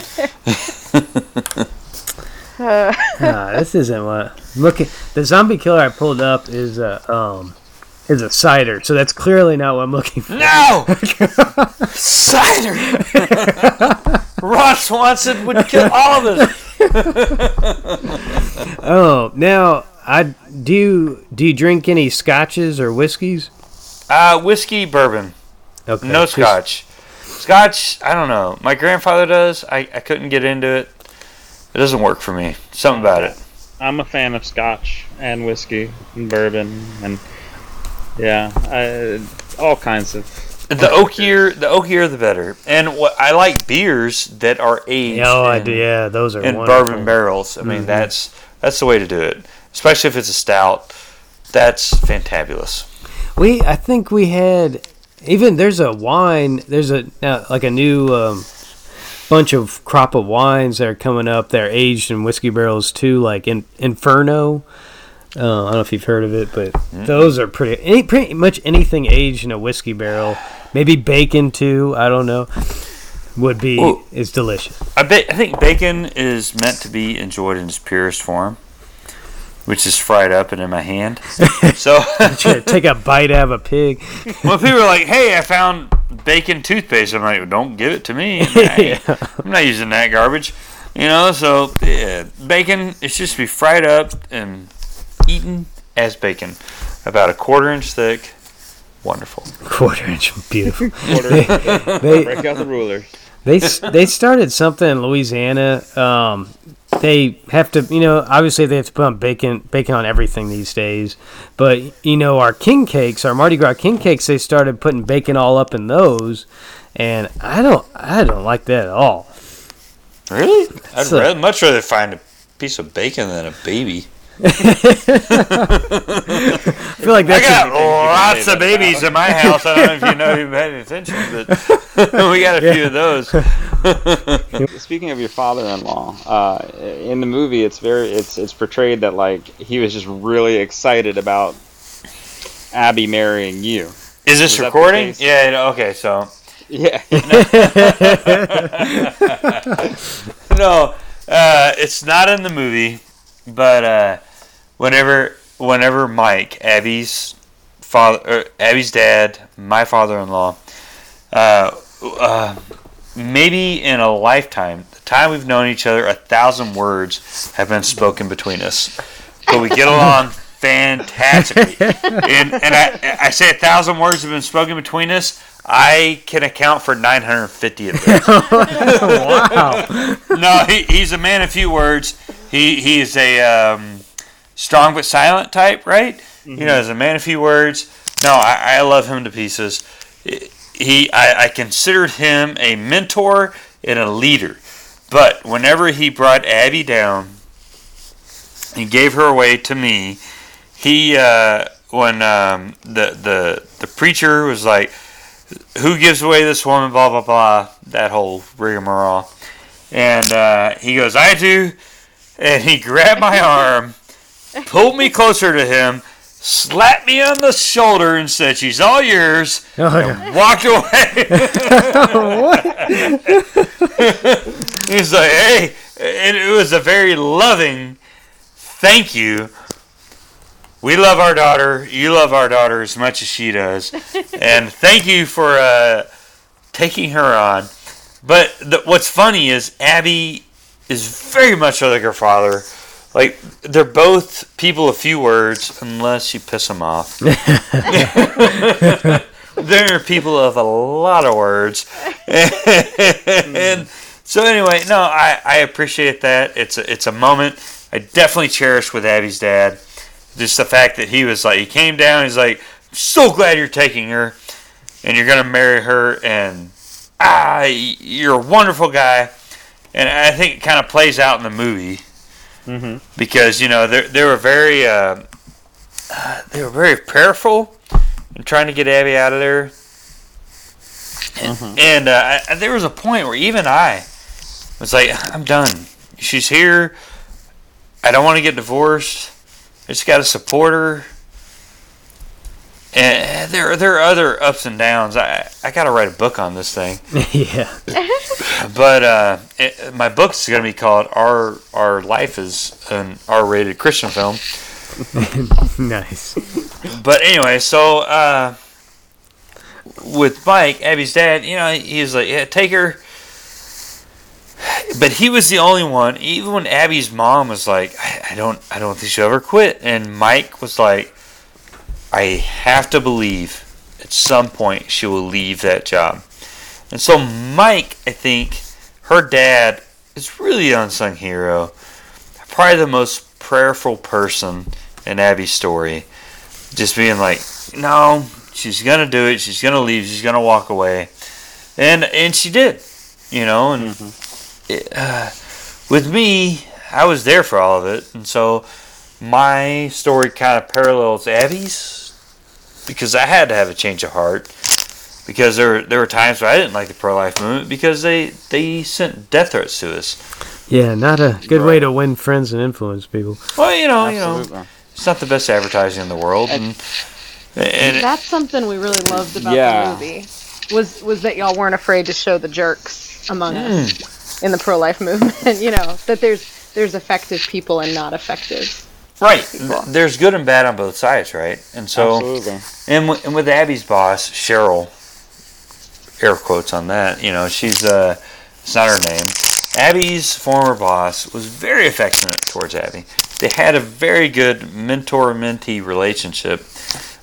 Uh, nah, this isn't what. Look, at the zombie killer I pulled up is a um is a cider, so that's clearly not what I'm looking for. No! Cider! Ron Swanson would kill all of us. Oh, now I do. You, do you drink any scotches or whiskeys? Uh, whiskey, bourbon. Okay, No 'cause- scotch. Scotch, I don't know. My grandfather does. I, I couldn't get into it. It doesn't work for me. Something about it. I'm a fan of Scotch and whiskey and bourbon and yeah, I, all kinds of. The oakier, the oakier, the better. And what I like beers that are aged Oh, I in, do. Yeah, those are in wonderful. bourbon barrels. I mean, Mhm. that's that's the way to do it. Especially if it's a stout. That's fantabulous. We, I think we had even there's a wine. There's a uh, like a new um, bunch of crop of wines that are coming up. They're aged in whiskey barrels too, like in Inferno. Uh, I don't know if you've heard of it, but those are pretty. Any, pretty much anything aged in a whiskey barrel, maybe bacon too. I don't know. Would be Ooh. is delicious. I I think bacon is meant to be enjoyed in its purest form, which is fried up and in my hand. so Should Take a bite out of a pig. well, people are like, "Hey, I found bacon toothpaste," I'm like, well, "Don't give it to me. I ain't- I'm not using that garbage." You know, so yeah, bacon it's just to be fried up and eaten as bacon, about a quarter inch thick. Wonderful. Quarter inch, beautiful. Quarter, They break out the ruler. They they started something in Louisiana. Um, they have to, you know, obviously they have to put on bacon bacon on everything these days. But you know, our king cakes, our Mardi Gras king cakes, they started putting bacon all up in those, and I don't I don't like that at all. Really? I'd So- rather, much rather find a piece of bacon than a baby. I feel like I got lots of babies in my house. I don't know if you know you've had any attention, but we got a few of those. Speaking of your father-in-law, uh, in the movie, it's very it's it's portrayed that like he was just really excited about Abby marrying you. Is this Was recording? Yeah. Okay. So Yeah. no, uh, it's not in the movie, but uh, whenever whenever Mike, Abby's father, Abby's dad, my father-in-law, uh, uh, maybe in a lifetime, the time we've known each other, a thousand words have been spoken between us, but we get along fantastically. and and I, I say a thousand words have been spoken between us. I can account for 950 of those. wow. no, he, he's a man of few words. He he is a um, strong but silent type, right? You know, as a man of few words. No, I, I love him to pieces. He I, I considered him a mentor and a leader. But whenever he brought Abby down and gave her away to me, he uh, when um, the the the preacher was like, "Who gives away this woman?" Blah blah blah. That whole rigmarole. And uh, he goes, I do. And he grabbed my arm, pulled me closer to him, slapped me on the shoulder, and said, She's all yours. Oh, yeah. And walked away. He's like, Hey. And it was a very loving thank you. We love our daughter. You love our daughter as much as she does. and thank you for uh, taking her on. But the, what's funny is Abby is very much like her father. Like they're both people of few words, unless you piss them off. they're people of a lot of words, and so anyway, no, I, I appreciate that. It's a, it's a moment I definitely cherish with Abby's dad. Just the fact that he was like he came down, he's like, so glad you're taking her, and you're gonna marry her, and ah, you're a wonderful guy, and I think it kind of plays out in the movie Mm-hmm. because you know they they were very uh, uh, they were very prayerful in trying to get Abby out of there. And, and uh, I, there was a point where even I was like, I'm done. She's here. I don't want to get divorced. I just got to support her. And there, there are other ups and downs. I, I got to write a book on this thing. yeah. But uh, it, my book's to be called "Our Our Life is an R-rated Christian film." nice. But anyway, so uh, with Mike, Abby's dad, you know, he was like, "Yeah, take her." But he was the only one. Even when Abby's mom was like, "I, I don't, I don't think she'll ever quit," and Mike was like, "I have to believe at some point she will leave that job." And so Mike, I think, her dad is really an unsung hero. Probably the most prayerful person in Abby's story. Just being like, no, she's gonna do it. She's gonna leave. She's gonna walk away, and and she did, you know. And it, uh, with me, I was there for all of it, and so my story kind of parallels Abby's because I had to have a change of heart because there there were times where I didn't like the pro life movement because they they sent death threats to us. Yeah, not a good way to win friends and influence people. Well, you know, you know, it's not the best advertising in the world, and and it- That's something we really loved about Yeah. the movie. Was was that y'all weren't afraid to show the jerks among us hmm. in the pro life movement? you know that there's there's effective people and not effective. Right, people. there's good and bad on both sides, right? And so, Absolutely. and w- and with Abby's boss Cheryl, air quotes on that, you know, she's uh, it's not her name. Abby's former boss was very affectionate towards Abby. They had a very good mentor-mentee relationship.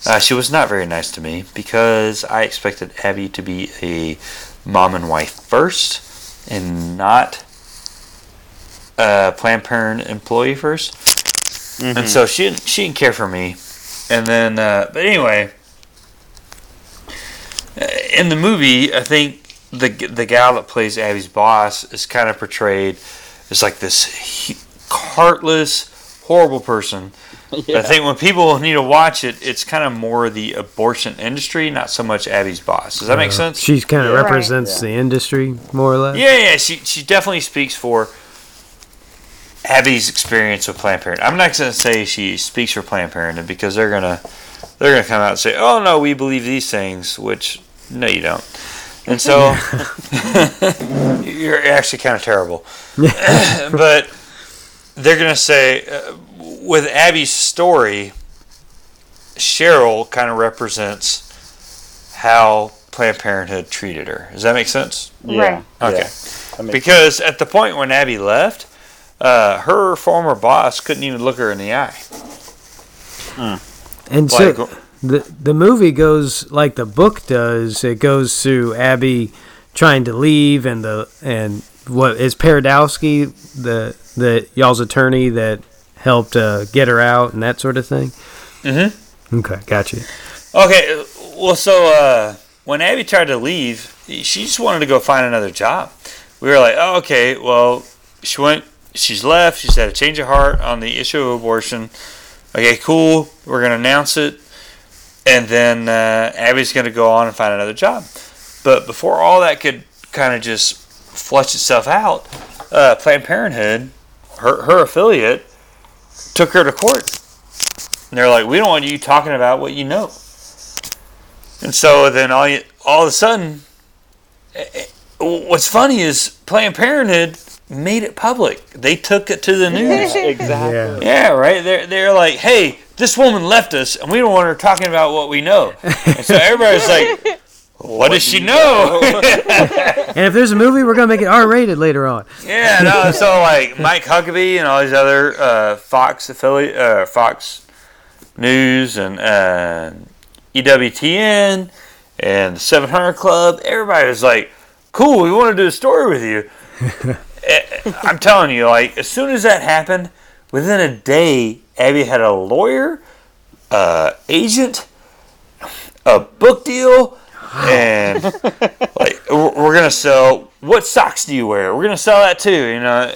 Uh, she was not very nice to me because I expected Abby to be a mom and wife first, and not a Planned Parenthood employee 1st And so she didn't she didn't care for me. And then, uh, but anyway, uh, in the movie, I think the the gal that plays Abby's boss is kind of portrayed as like this he- heartless, horrible person. But I think when people need to watch it, it's kind of more the abortion industry, not so much Abby's boss. Does that make sense? She kind of Yeah. represents Right. the industry more or less. Yeah, yeah, she she definitely speaks for Abby's experience with Planned Parenthood. I'm not going to say she speaks for Planned Parenthood because they're gonna they're gonna come out and say, "Oh no, we believe these things," which no, you don't. And so you're actually kind of terrible. but they're gonna say uh, with Abby's story, Cheryl kind of represents how Planned Parenthood treated her. Does that make sense? Yeah. Right. Okay. Yeah. That makes Because at the point when Abby left, uh, her former boss couldn't even look her in the eye. And Like, so the the movie goes like the book does. It goes through Abby trying to leave and the and what is Paradowski the the y'all's attorney that helped uh, get her out and that sort of thing. Mhm. Okay, gotcha. okay, well, so uh, when Abby tried to leave, she just wanted to go find another job. We were like, oh, okay, well, she went, she's left. She's had a change of heart on the issue of abortion. Okay, cool. We're gonna announce it, and then uh, Abby's gonna go on and find another job. But before all that could kind of just flush itself out, uh, Planned Parenthood, her her affiliate, took her to court. And they're like, we don't want you talking about what you know. And so then all you, all of a sudden, eh, eh, what's funny is Planned Parenthood made it public. They took it to the news. exactly. Yeah, right. They're they're like, hey, this woman left us, and we don't want her talking about what we know. And so everybody's like, what does she know? And if there's a movie, we're gonna make it R-rated later on. yeah, no. So like Mike Huckabee and all these other uh, Fox affiliate, uh, Fox News and uh, EWTN and the 700 Club, everybody was like, "Cool, we want to do a story with you." I'm telling you, like as soon as that happened, within a day, Abby had a lawyer, uh, agent, a book deal. and like we're we're gonna sell. What socks do you wear? We're gonna sell that too. You know.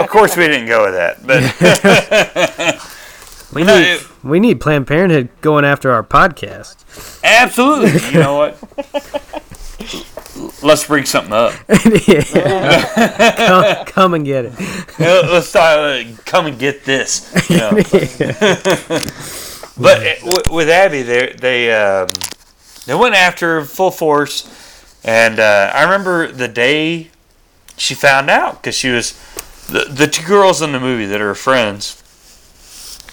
of course, we didn't go with that, but We No, need it- we need Planned Parenthood going after our podcast. absolutely. You know what? Let's bring something up. come, come and get it. Let's talk, uh, come and get this. You know. but uh, w- with Abby, they they um, they went after her full force, and uh, I remember the day she found out because she was the the two girls in the movie that are friends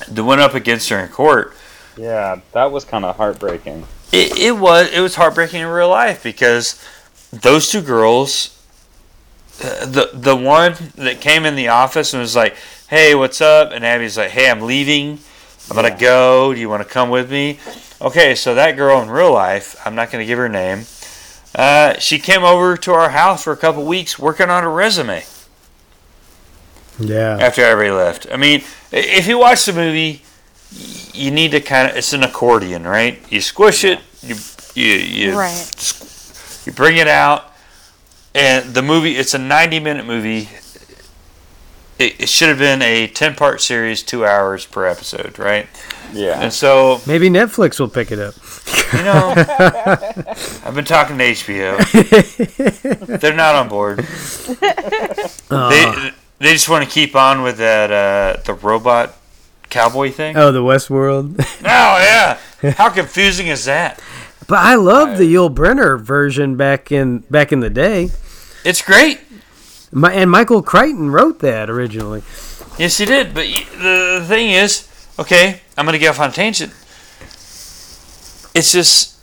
that went up against her in court. Yeah, that was kind of heartbreaking. It, it was it was heartbreaking in real life because those two girls, the the one that came in the office and was like, "Hey, what's up?" and Abby's like, "Hey, I'm leaving. I'm gonna go. Do you want to come with me?" Okay, so that girl in real life, I'm not gonna give her name. Uh, she came over to our house for a couple weeks working on her resume Yeah. after everybody left. I mean, if you watch the movie, you need to kind of it's an accordion, right? You squish it, you you you Right. You bring it out, and the movie. It's a ninety-minute movie. It, it should have been a ten-part series, two hours per episode, right? Yeah. And so, Maybe Netflix will pick it up. you know, I've been talking to HBO. They're not on board. Aw. They they just want to keep on with that uh, the robot cowboy thing. oh, the Westworld. Oh yeah, how confusing is that? but I love the Yul Brynner version back in back in the day. It's great. My, and Michael Crichton wrote that originally. Yes, he did. But the, the thing is, okay, I'm gonna get off on a tangent. It's just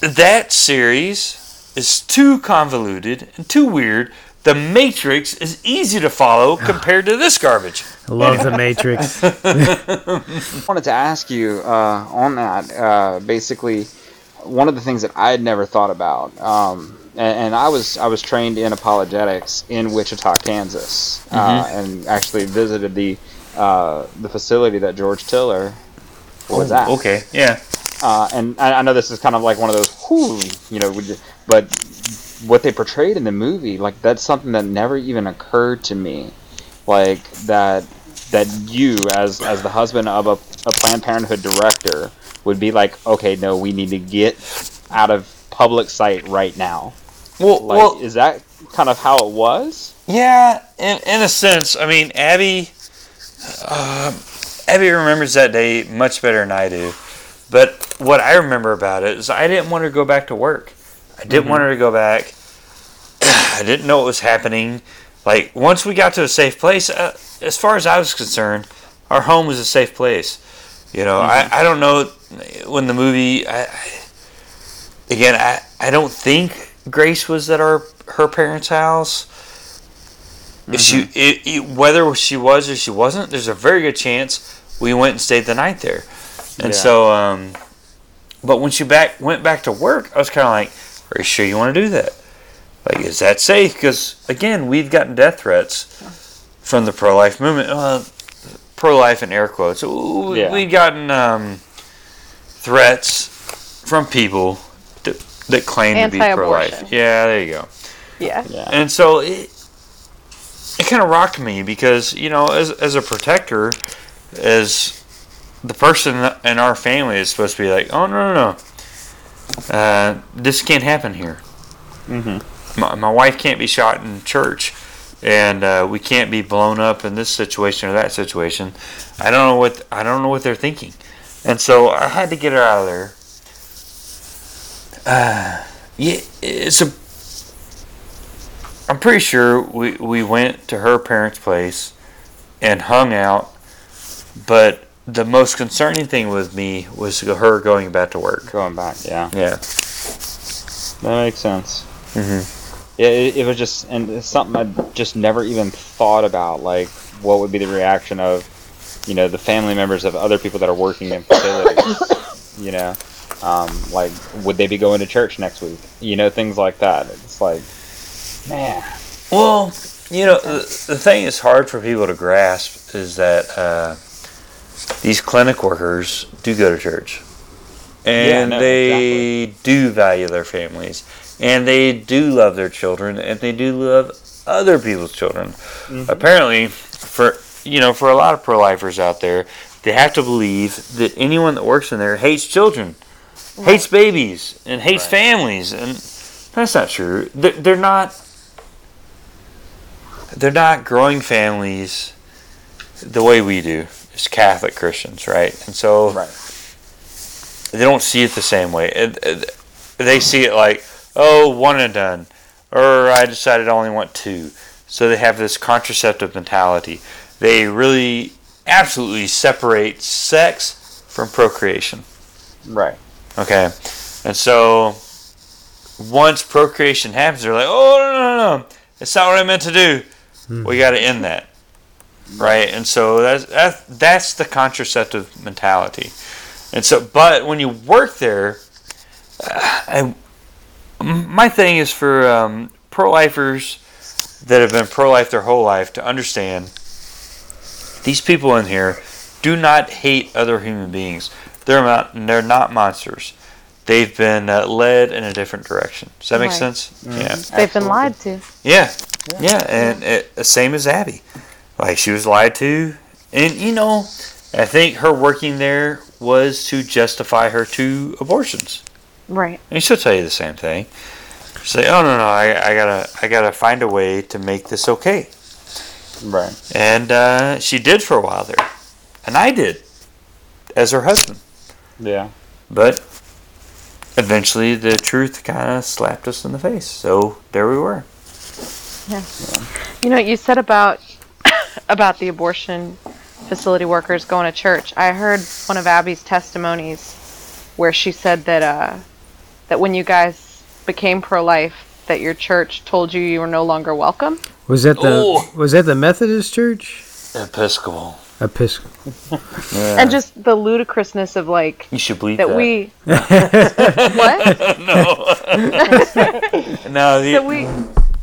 that series is too convoluted and too weird. The Matrix is easy to follow compared to this garbage. I love the Matrix. I wanted to ask you uh, on that. Uh, basically, one of the things that I had never thought about, um, and, and I was I was trained in apologetics in Wichita, Kansas, uh, and actually visited the uh, the facility that George Tiller was at. Okay, yeah. Uh, and I, I know this is kind of like one of those, whoo, you know, would but what they portrayed in the movie, like that's something that never even occurred to me, like that that you as as the husband of a, a Planned Parenthood director would be like, okay, no, we need to get out of public sight right now. Well, Like, well, is that kind of how it was? Yeah, in, in a sense. I mean, Abby, um Abby remembers that day much better than I do. But what I remember about it is I didn't want to go back to work. I didn't want her to go back. I didn't know what was happening. Like once we got to a safe place, uh, as far as I was concerned, our home was a safe place. You know, I, I don't know when the movie. I, I, again, I, I don't think Grace was at our her parents' house. If she, it, it, whether she was or she wasn't, there's a very good chance we went and stayed the night there. And Yeah. so, um, but when she back went back to work, I was kind of like, "Are you sure you want to do that? Like, is that safe?" Because again, we've gotten death threats from the pro-life movement. Uh, pro-life in air quotes. Ooh, Yeah. We've gotten um, threats from people that, that claim to be pro-life. Yeah, there you go. Yeah. Yeah. And so it it kind of rocked me because you know, as as a protector, as the person in our family is supposed to be like, oh no no no, uh, this can't happen here. Mm-hmm. My, my wife can't be shot in church, and uh, we can't be blown up in this situation or that situation. I don't know what I don't know what they're thinking, and so I had to get her out of there. Uh, yeah, it's a I'm pretty sure we, we went to her parents' place and hung out, but the most concerning thing with me was her going back to work. Going back, yeah, Yeah. that makes sense. Mm-hmm. Yeah, it, it was just, and it's something I just never even thought about. Like, what would be the reaction of, you know, the family members of other people that are working in facilities? you know, um, like, would they be going to church next week? You know, things like that. It's like, man, Well, you know, the, the thing that's hard for people to grasp is that uh, these clinic workers do go to church. and no, they do value their families, and they do love their children, and they do love other people's children. Mm-hmm. Apparently, for you know, for a lot of pro-lifers out there, they have to believe that anyone that works in there hates children, hates babies, and hates Right. families, and that's not true. They're not. They're not growing families the way we do as Catholic Christians, right? And so Right. they don't see it the same way. It, it- they see it like, oh, one and done, or I decided I only want two. So they have this contraceptive mentality. They really, absolutely separate sex from procreation. Right. Okay, and so once procreation happens, they're like, oh no no no, no. it's not what I meant to do. Hmm. We got to end that, right? And so that's that's that's the contraceptive mentality. And so, but when you work there, uh, I, m- my thing is for um, pro-lifers that have been pro-life their whole life to understand these people in here do not hate other human beings. They're not. They're not monsters. They've been uh, led in a different direction. Does that make Right. sense? Yeah. They've been lied to. Yeah, yeah, and it, same as Abby. Like she was lied to, and you know, I think her working there was to justify her two abortions. Right. And she'll tell you the same thing. She'll say, "Oh no, no, I, I gotta, I gotta find a way to make this okay." Right. And uh, she did for a while there, and I did, as her husband. Yeah. But eventually, the truth kind of slapped us in the face. So there we were. Yeah. You know, you said about about the abortion facility workers going to church. I heard one of Abby's testimonies where she said that uh, that when you guys became pro-life, that your church told you you were no longer welcome. Was that the Oh. was that the Methodist Church? Episcopal. Episcopal. Yeah. And just the ludicrousness of like you should believe that that. we what no, no. The, that we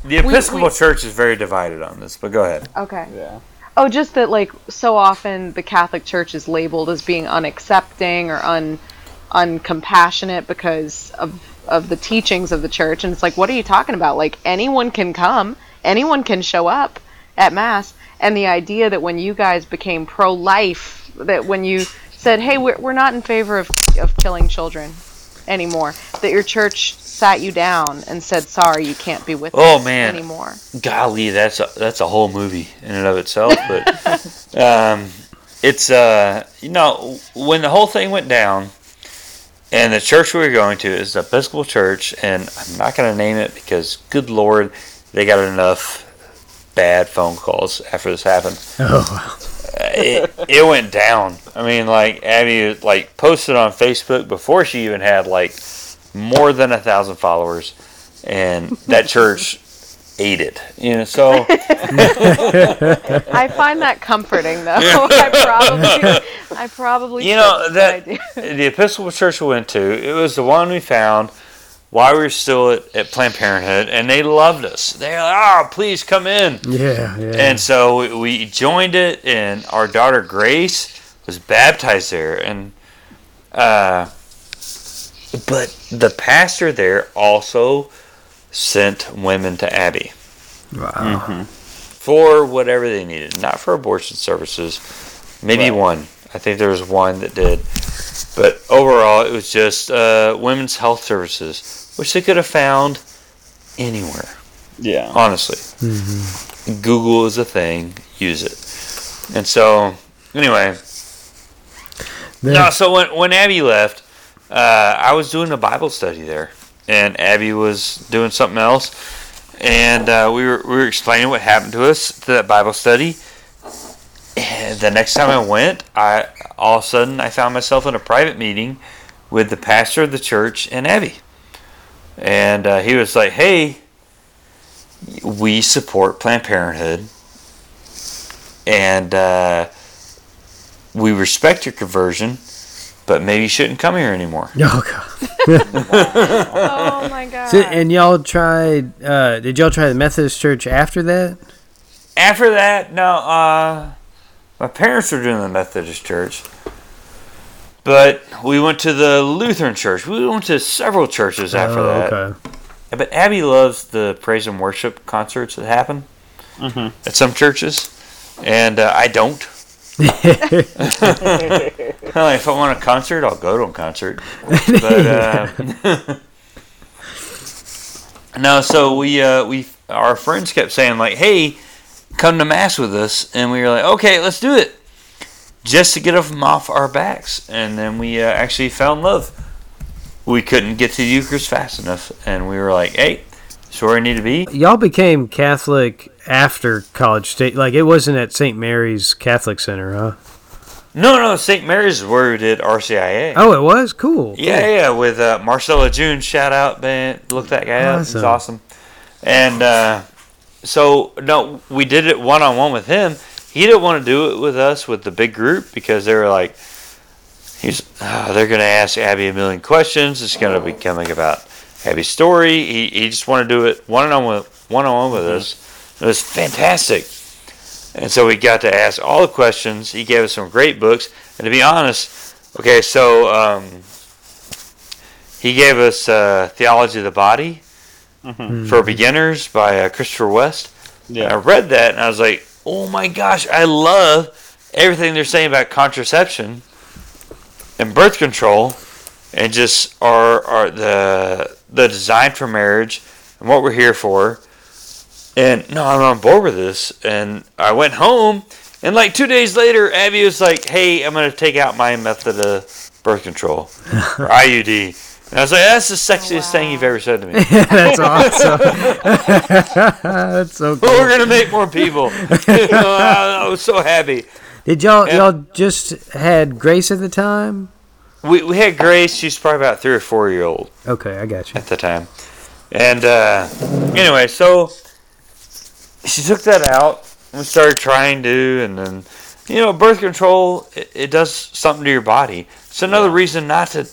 the Episcopal we- Church is very divided on this. But go ahead. okay. Yeah. Oh, just that like so often the Catholic Church is labeled as being unaccepting or un uncompassionate because of of the teachings of the church and it's like what are you talking about? Like anyone can come, anyone can show up at mass and the idea that when you guys became pro-life that when you said, "Hey, we're we're not in favor of of killing children anymore." That your church sat you down and said, "Sorry, you can't be with Oh, us man. anymore." Golly, that's a, that's a whole movie in and of itself. But um, it's uh, you know when the whole thing went down, and the church we were going to is the Episcopal Church, and I'm not going to name it because, good Lord, they got enough bad phone calls after this happened. Oh. It, it went down. I mean, like Abby like posted on Facebook before she even had like more than a thousand followers, and that church ate it. You know, so I find that comforting, though. I probably, I probably. you know that but I do. the Episcopal church we went to, it was the one we found while we were still at, at Planned Parenthood, and they loved us. They're like, "Oh, please come in." Yeah, yeah. And so we- we joined it, and our daughter Grace was baptized there. And uh, but the pastor there also sent women to Abby wow. for whatever they needed, not for abortion services. Maybe Right. one. I think there was one that did. But overall, it was just uh, women's health services, which they could have found anywhere. Yeah. honestly. Google is a thing. Use it. And so, anyway, Man, no. So when when Abby left, uh, I was doing a Bible study there, and Abby was doing something else, and uh, we were we were explaining what happened to us to that Bible study. And the next time I went, I all of a sudden I found myself in a private meeting with the pastor of the church and Abby, and uh, he was like, "Hey." we support Planned Parenthood, and uh, we respect your conversion, but maybe you shouldn't come here anymore. oh god. Oh my god. So, and y'all tried? Uh, did y'all try the Methodist Church after that? After that, no, uh, my parents were doing the Methodist church, But we went to the Lutheran church. We went to several churches after Oh, that. okay. But Abby loves the praise and worship concerts that happen at some churches, and uh, I don't. Like, if I want a concert, I'll go to a concert. But uh, no, so we uh, we our friends kept saying like, "Hey, come to mass with us," and we were like, "Okay, let's do it," just to get them off our backs. And then we uh, actually in love. We couldn't get to the Eucharist fast enough, and we were like, "Hey, where I need to be." Y'all became Catholic after College Station. Like it wasn't at St. Mary's Catholic Center, huh? No, no, St. Mary's is where we did RCIA. Oh, it was cool. Yeah, yeah, with uh, Marcella June. Shout out, man. Look that guy up. He's Awesome. awesome. And uh, so, no, we did it one on one with him. He didn't want to do it with us with the big group because they were like, he's, oh, they're going to ask Abby a million questions. It's going to be coming about Abby's story. He, he just wanted to do it one on one with one on one with us. It was fantastic. And so we got to ask all the questions. He gave us some great books. And to be honest, okay, so um, he gave us uh, Theology of the Body for Beginners by uh, Christopher West. And I read that and I was like, oh my gosh, I love everything they're saying about contraception and birth control and just our, our the the design for marriage and what we're here for. And no, I'm on board with this. And I went home, and like two days later, Abby was like, "Hey, I'm gonna take out my method of birth control, or IUD." And I was like, "That's the sexiest thing you've ever said to me." That's awesome. That's so cool. we're gonna make more people. I, was so happy. Did y'all Yeah. y'all just had Grace at the time? We we had Grace. She's probably about three or four year old Okay, I got you. at the time. And uh, anyway, so she took that out. and We started trying to, and then you know, birth control it, it does something to your body. It's another reason not to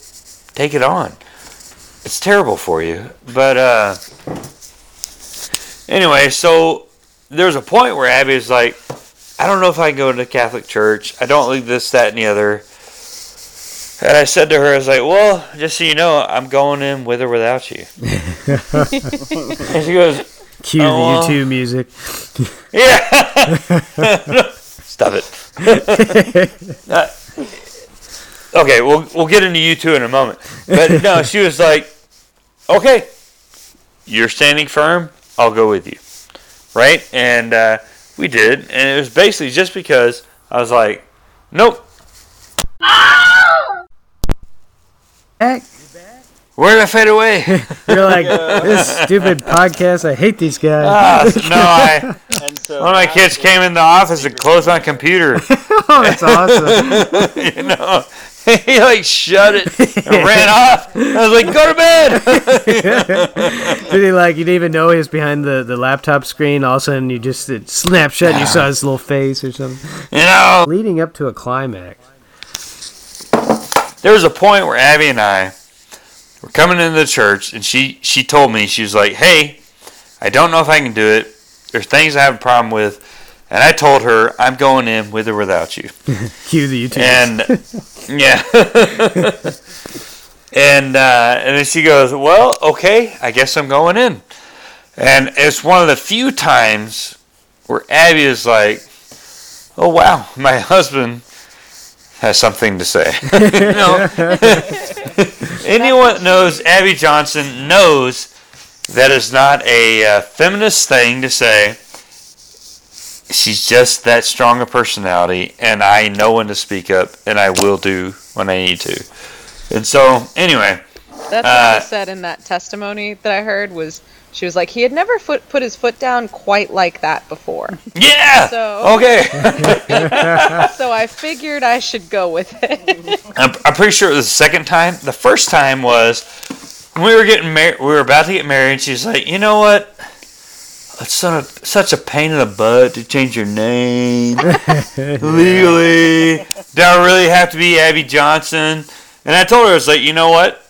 take it on. It's terrible for you. But uh, anyway, so there's a point where Abby is like, I don't know if I can go to the Catholic church. I don't like this, that, and the other. And I said to her, I was like, well, just so you know, I'm going in with or without you. and she goes, Cue Oh, well. the U2 music. yeah. Stop it. Uh, okay, we'll we'll get into U2 in a moment. But no, she was like, "Okay, you're standing firm. I'll go with you." Right? And uh, we did, and it was basically just because I was like, "Nope, Back. where did I fade away?" You're like this stupid podcast. I hate these guys. Ah, no, I And so one of my kids came in the office and closed my computer. oh, that's awesome. you know, he like shut it and ran off. I was like, "Go to bed." Did he like? You didn't even know he was behind the, the laptop screen. All of a sudden, you just it snapped shut. and You saw his little face or something. You know, Leading up to a climax. There was a point where Abby and I were coming into the church, and she she told me she was like, "Hey, I don't know if I can do it. There's things I have a problem with." And I told her I'm going in with or without you. Cue the U2. And yeah. and uh, and then she goes, "Well, okay, I guess I'm going in." And it's one of the few times where Abby is like, "Oh wow, my husband has something to say." you know, anyone that knows Abby Johnson knows that is not a uh, feminist thing to say. She's just that strong a personality, and I know when to speak up, and I will do when I need to. And so, anyway, That's Uh, what she said in that testimony that I heard was she was like he had never foot, put his foot down quite like that before. yeah, So- okay. so I figured I should go with it. I'm, I'm pretty sure it was the second time. The first time was when we were getting married. We were about to get married. And she's like, you know what? It's such a, such a pain in the butt to change your name legally. Do I really have to be Abby Johnson? And I told her, I was like, you know what?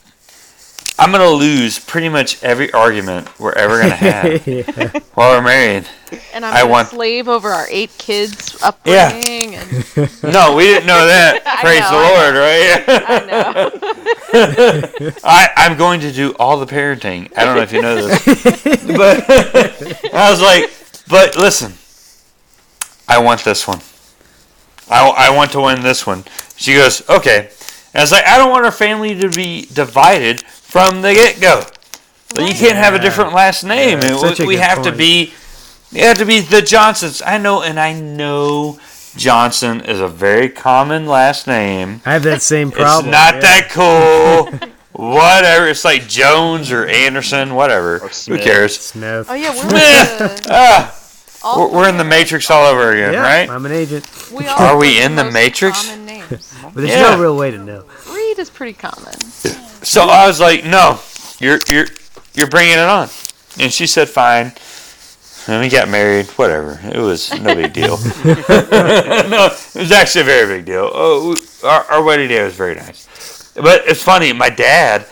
I'm gonna lose pretty much every argument we're ever gonna have yeah. while we're married. And I'm I gonna want- slave over our eight kids Yeah. upbringing. And No, we didn't know that. Praise know, the I Lord, right? I know. I, I'm going to do all the parenting. I don't know if you know this, but I was like, but listen, I want this one. I, I want to win this one. She goes, okay. And I like, I don't want our family to be divided from the get go. But you can't have a different last name. Yeah, and we, we good have to be, you have to be the Johnsons. I know, and I know Johnson is a very common last name. I have that same problem. It's not yeah. that cool. whatever. It's like Jones or Anderson, whatever. Who Smith. cares? Smith. Oh yeah, we're Smith. Ah, all we're, we're in the Matrix all over again, yeah, right? I'm an agent, We all Are we in the most Matrix? Common names. but there's Yeah. no real way to know. Reed is pretty common. So I was like, no, you're you're you're bringing it on, and she said, fine. And we got married. Whatever. It was no big deal. no, it was actually a very big deal. Oh, we- our, our wedding day was very nice. But it's funny. My dad,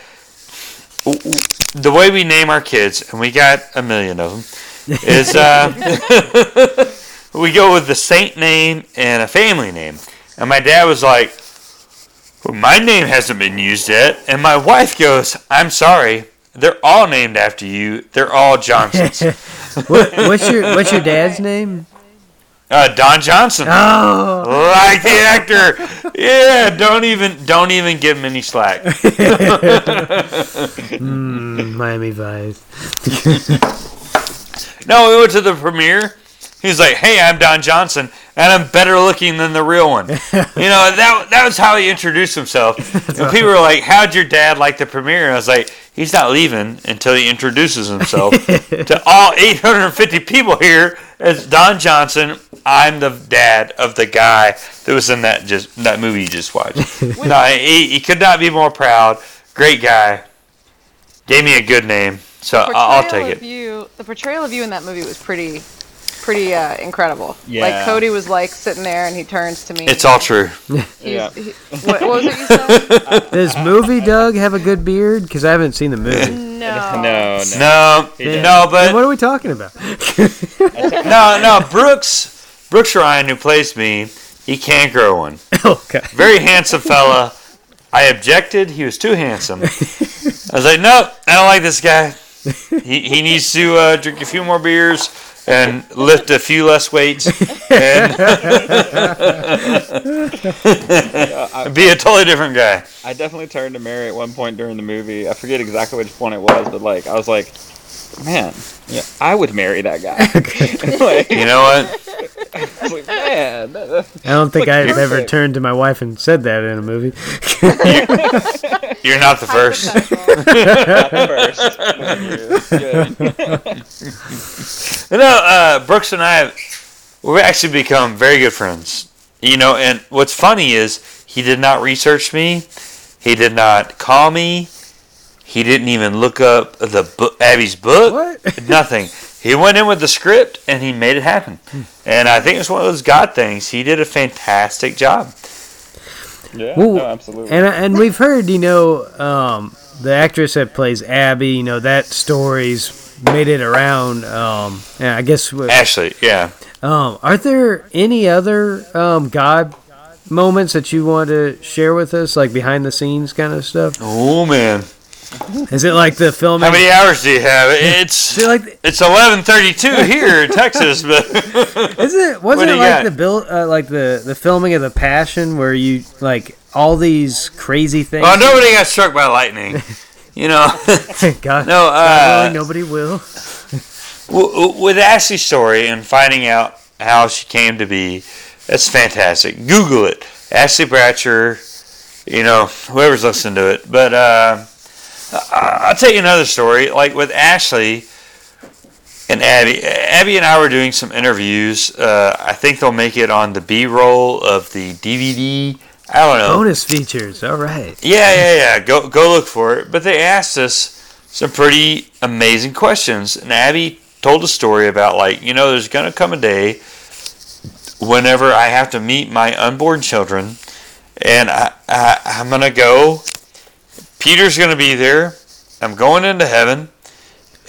w- w- the way we name our kids, and we got a million of them, is uh, we go with the saint name and a family name. And my dad was like, well, my name hasn't been used yet. And my wife goes, I'm sorry. They're all named after you. They're all Johnsons. What, what's your What's your dad's name? uh, Don Johnson. Oh, Like the actor. Yeah, don't even don't even give him any slack. mm, Miami Vice. No, we went to the premiere. He's like, "Hey, I'm Don Johnson, and I'm better looking than the real one." You know, that that was how he introduced himself. And people were like, "How'd your dad like the premiere?" And I was like, "He's not leaving until he introduces himself to all 850 people here as Don Johnson. I'm the dad of the guy that was in that just that movie you just watched. no, he, he could not be more proud. Great guy. Gave me a good name, so I'll, I'll take it. You, the portrayal of you in that movie was pretty, pretty uh, incredible. Yeah. Like Cody was like sitting there and he turns to me. It's all true. He's, Yeah. he, what, what was it you said? Does movie Doug have a good beard? Because I haven't seen the movie. no. No, no. No, didn't. no, Then but what are we talking about? no, no. Brooks, Brooks Ryan, who plays me, he can't grow one. okay. Very handsome fella. I objected. He was too handsome. I was like, nope, I don't like this guy. He, he needs to uh, drink a few more beers and lift a few less weights and be a totally different guy. I definitely turned to Mary at one point during the movie. I forget exactly which point it was, but like I was like, man, yeah, I would marry that guy. like, You know what? I like, man, I don't think I've you're ever turned to my wife and said that in a movie. You're not the first. first. You know, uh, Brooks and I, have, we've actually become very good friends. You know, and what's funny is he did not research me. He did not call me. He didn't even look up the book, Abby's book. What? Nothing. He went in with the script and he made it happen. And I think it's one of those God things. He did a fantastic job. yeah, Well, no, absolutely. And and we've heard, you know, um, the actress that plays Abby, you know, that story's made it around. Um, and I guess with, Ashley, yeah. um, are there any other um, God moments that you want to share with us, like behind the scenes kind of stuff? Oh man, Is it like the filming? how many hours do you have? It's it like it's eleven thirty two here in Texas, but Is it wasn't it like got? the build uh, like the the filming of the Passion where you like all these crazy things? well, nobody got struck by lightning. You know, God, no. Uh, nobody will. with Ashley's story and finding out how she came to be, that's fantastic. Google it, Ashley Bratcher. You know, whoever's listening to it. But uh, I'll tell you another story. Like with Ashley and Abby, Abby and I were doing some interviews. Uh, I think they'll make it on the B-roll of the DVD. I don't know. Bonus features. All right. Yeah, yeah, yeah. Go go look for it. But they asked us some pretty amazing questions. And Abby told a story about like, you know, there's gonna come a day whenever I have to meet my unborn children and I, I I'm gonna go Peter's gonna be there I'm going into heaven,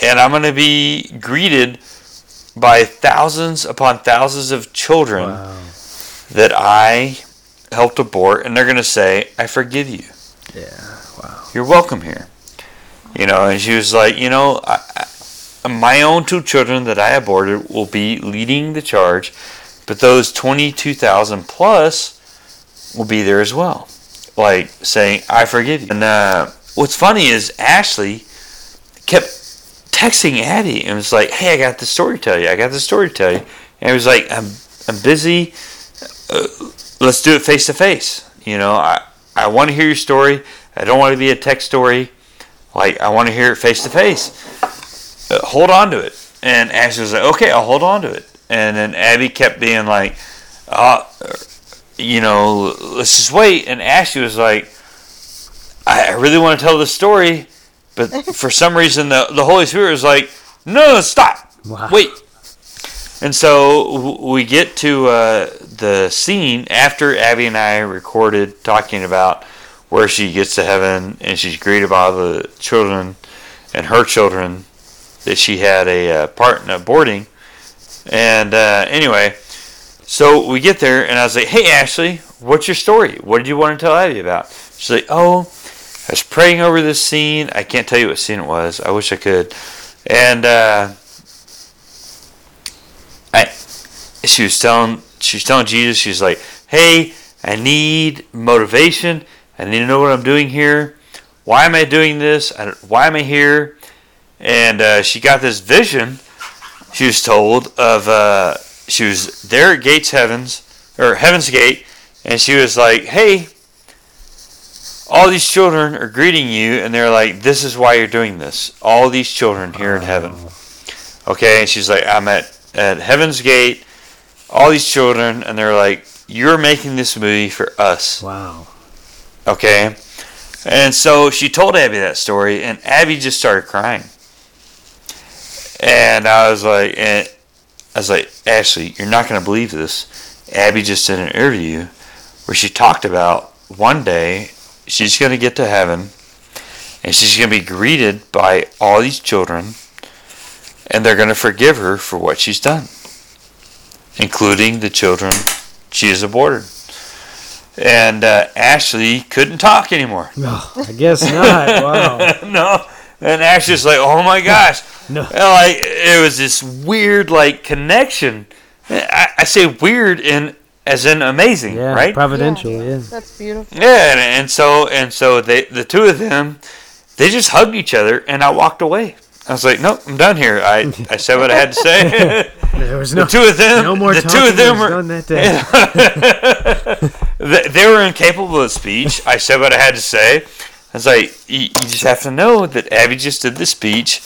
and I'm going to be greeted by thousands upon thousands of children Wow. that I helped abort, and they're going to say, I forgive you. Yeah. Wow. You're welcome here. You know, and she was like, you know, I, I, my own two children that I aborted will be leading the charge, but those 22,000 plus will be there as well. Like saying, I forgive you. And uh, what's funny is Ashley kept texting Abby and was like, hey, I got the story to tell you. I got the story to tell you. And he was like, I'm, I'm busy. Uh, let's do it face to face. You know, I, I want to hear your story. I don't want to be a text story. Like, I want to hear it face to face. Hold on to it. And Ashley was like, okay, I'll hold on to it. And then Abby kept being like, uh, you know, let's just wait. And Ashley was like, I I really want to tell the story, but for some reason the, the Holy Spirit was like, no, no, stop. Wow. Wait. And so we get to uh, the scene after Abby and I recorded talking about where she gets to heaven and she's greeted by the children and her children that she had a uh, part in aborting. And uh, anyway, so we get there and I was like, hey, Ashley, what's your story? What did you want to tell Abby about? She's like, oh, I was praying over this scene. I can't tell you what scene it was. I wish I could. And uh, I, she was telling, she was telling Jesus, she's like, "Hey, I need motivation. I need to know what I'm doing here. Why am I doing this? Why am I here?" And uh, she got this vision. She was told of uh, she was there at Gates Heavens or Heaven's Gate, and she was like, "Hey." All these children are greeting you, and they're like, "This is why you're doing this." All these children here in heaven. Okay, and she's like, "I'm at at Heaven's Gate." All these children, and they're like, "You're making this movie for us." Wow. Okay, and so she told Abby that story, and Abby just started crying. And I was like, and I was like, Ashley, you're not gonna believe this. Abby just did an interview where she talked about one day she's gonna get to heaven, and she's gonna be greeted by all these children, and they're gonna forgive her for what she's done, including the children she has aborted. And uh, Ashley couldn't talk anymore. No, I guess not. Wow. no. And Ash Ashley's like, oh my gosh. No. And, like it was this weird like connection. I, I say weird in as in amazing, Yeah. right? Providential. Yeah. That's beautiful. Yeah, and, and so and so they the two of them, they just hugged each other, and I walked away. I was like, nope, I'm done here. I, I said what I had to say. There was the no. two of them, no more the talking two of them were done that day. they, they were incapable of speech. I said what I had to say. I was like, you, you just have to know that Abby just did the speech,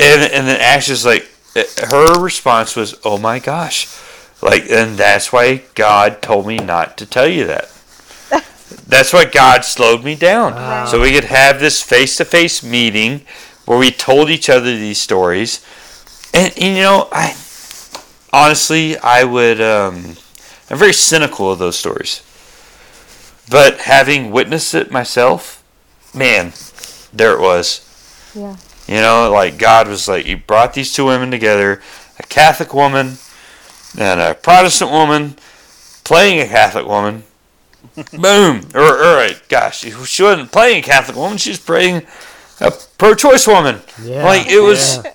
and and then Ashley's like, uh, her response was, "Oh my gosh," like, and that's why God told me not to tell you that. That's why God slowed me down, Wow. so we could have this face-to-face meeting where we told each other these stories, and, and you know, I honestly, I would. Um, I'm very cynical of those stories. But having witnessed it myself, man, there it was. Yeah. You know, like God was like, He brought these two women together a Catholic woman and a Protestant woman playing a Catholic woman. Boom. Or, all right, gosh, she wasn't playing a Catholic woman, she was playing a pro choice woman. Yeah. Like, it was yeah.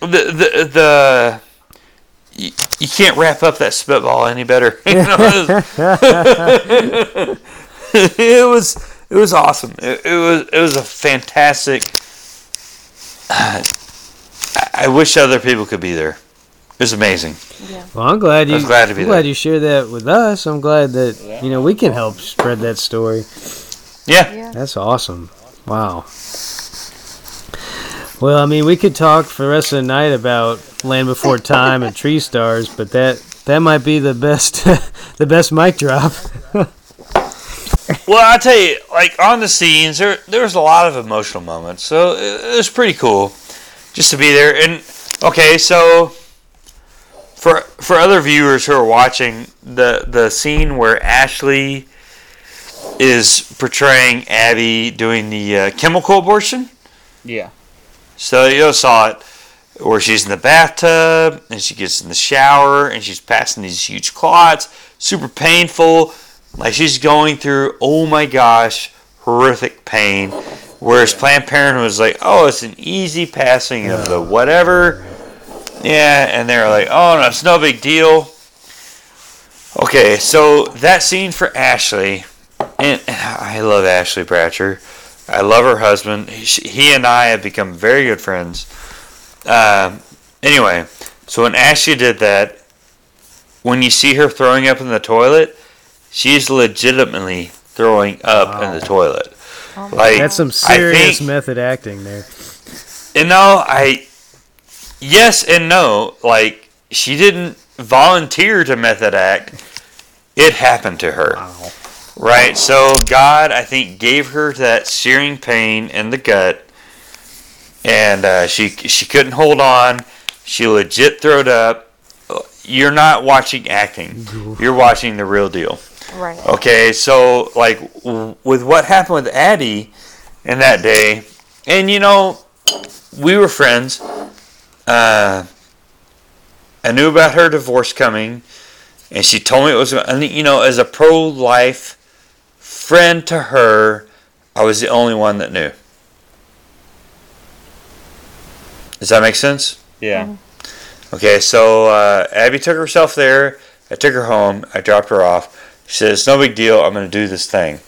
the, the, the, you, you can't wrap up that spitball any better. You know, it, was, it was awesome. It, it was it was a fantastic. I- I wish other people could be there. It was amazing. Well, I'm glad you. I was glad to be I'm glad you shared that with us. I'm glad that Yeah. you know we can help spread that story. Yeah, Yeah. That's awesome. Wow. Well, I mean, we could talk for the rest of the night about Land Before Time and Tree Stars, but that that might be the best the best mic drop. Well, I tell you, like on the scenes, there there was a lot of emotional moments, so it, it was pretty cool just to be there. And okay, so for for other viewers who are watching, the the scene where Ashley is portraying Abby doing the uh, chemical abortion, Yeah. So you saw it where she's in the bathtub and she gets in the shower and she's passing these huge clots, super painful. Like she's going through, oh my gosh, horrific pain. Whereas Planned Parenthood was like, oh, it's an easy passing of the whatever. Yeah, and they're like, oh, no, it's no big deal. Okay, so that scene for Ashley, and I love Ashley Bratcher. I love her husband. He, and I have become very good friends. Um, anyway, so when Ashley did that, when you see her throwing up in the toilet, she's legitimately throwing up in the toilet. Like That's some serious think- method acting there. you know, I yes and no. Like she didn't volunteer to method act; it happened to her. Right. So God, I think, gave her that searing pain in the gut, and uh, she she couldn't hold on. She legit throwed up. You're not watching acting. You're watching the real deal. Right. Okay, so like w- with what happened with Abby in that day, and you know, we were friends. Uh, I knew about her divorce coming, and she told me it was. and, You know, as a pro-life friend to her, I was the only one that knew. Does that make sense? Yeah. Okay, so uh, Abby took herself there. I took her home. I dropped her off. She said, It's no big deal. I'm going to do this thing.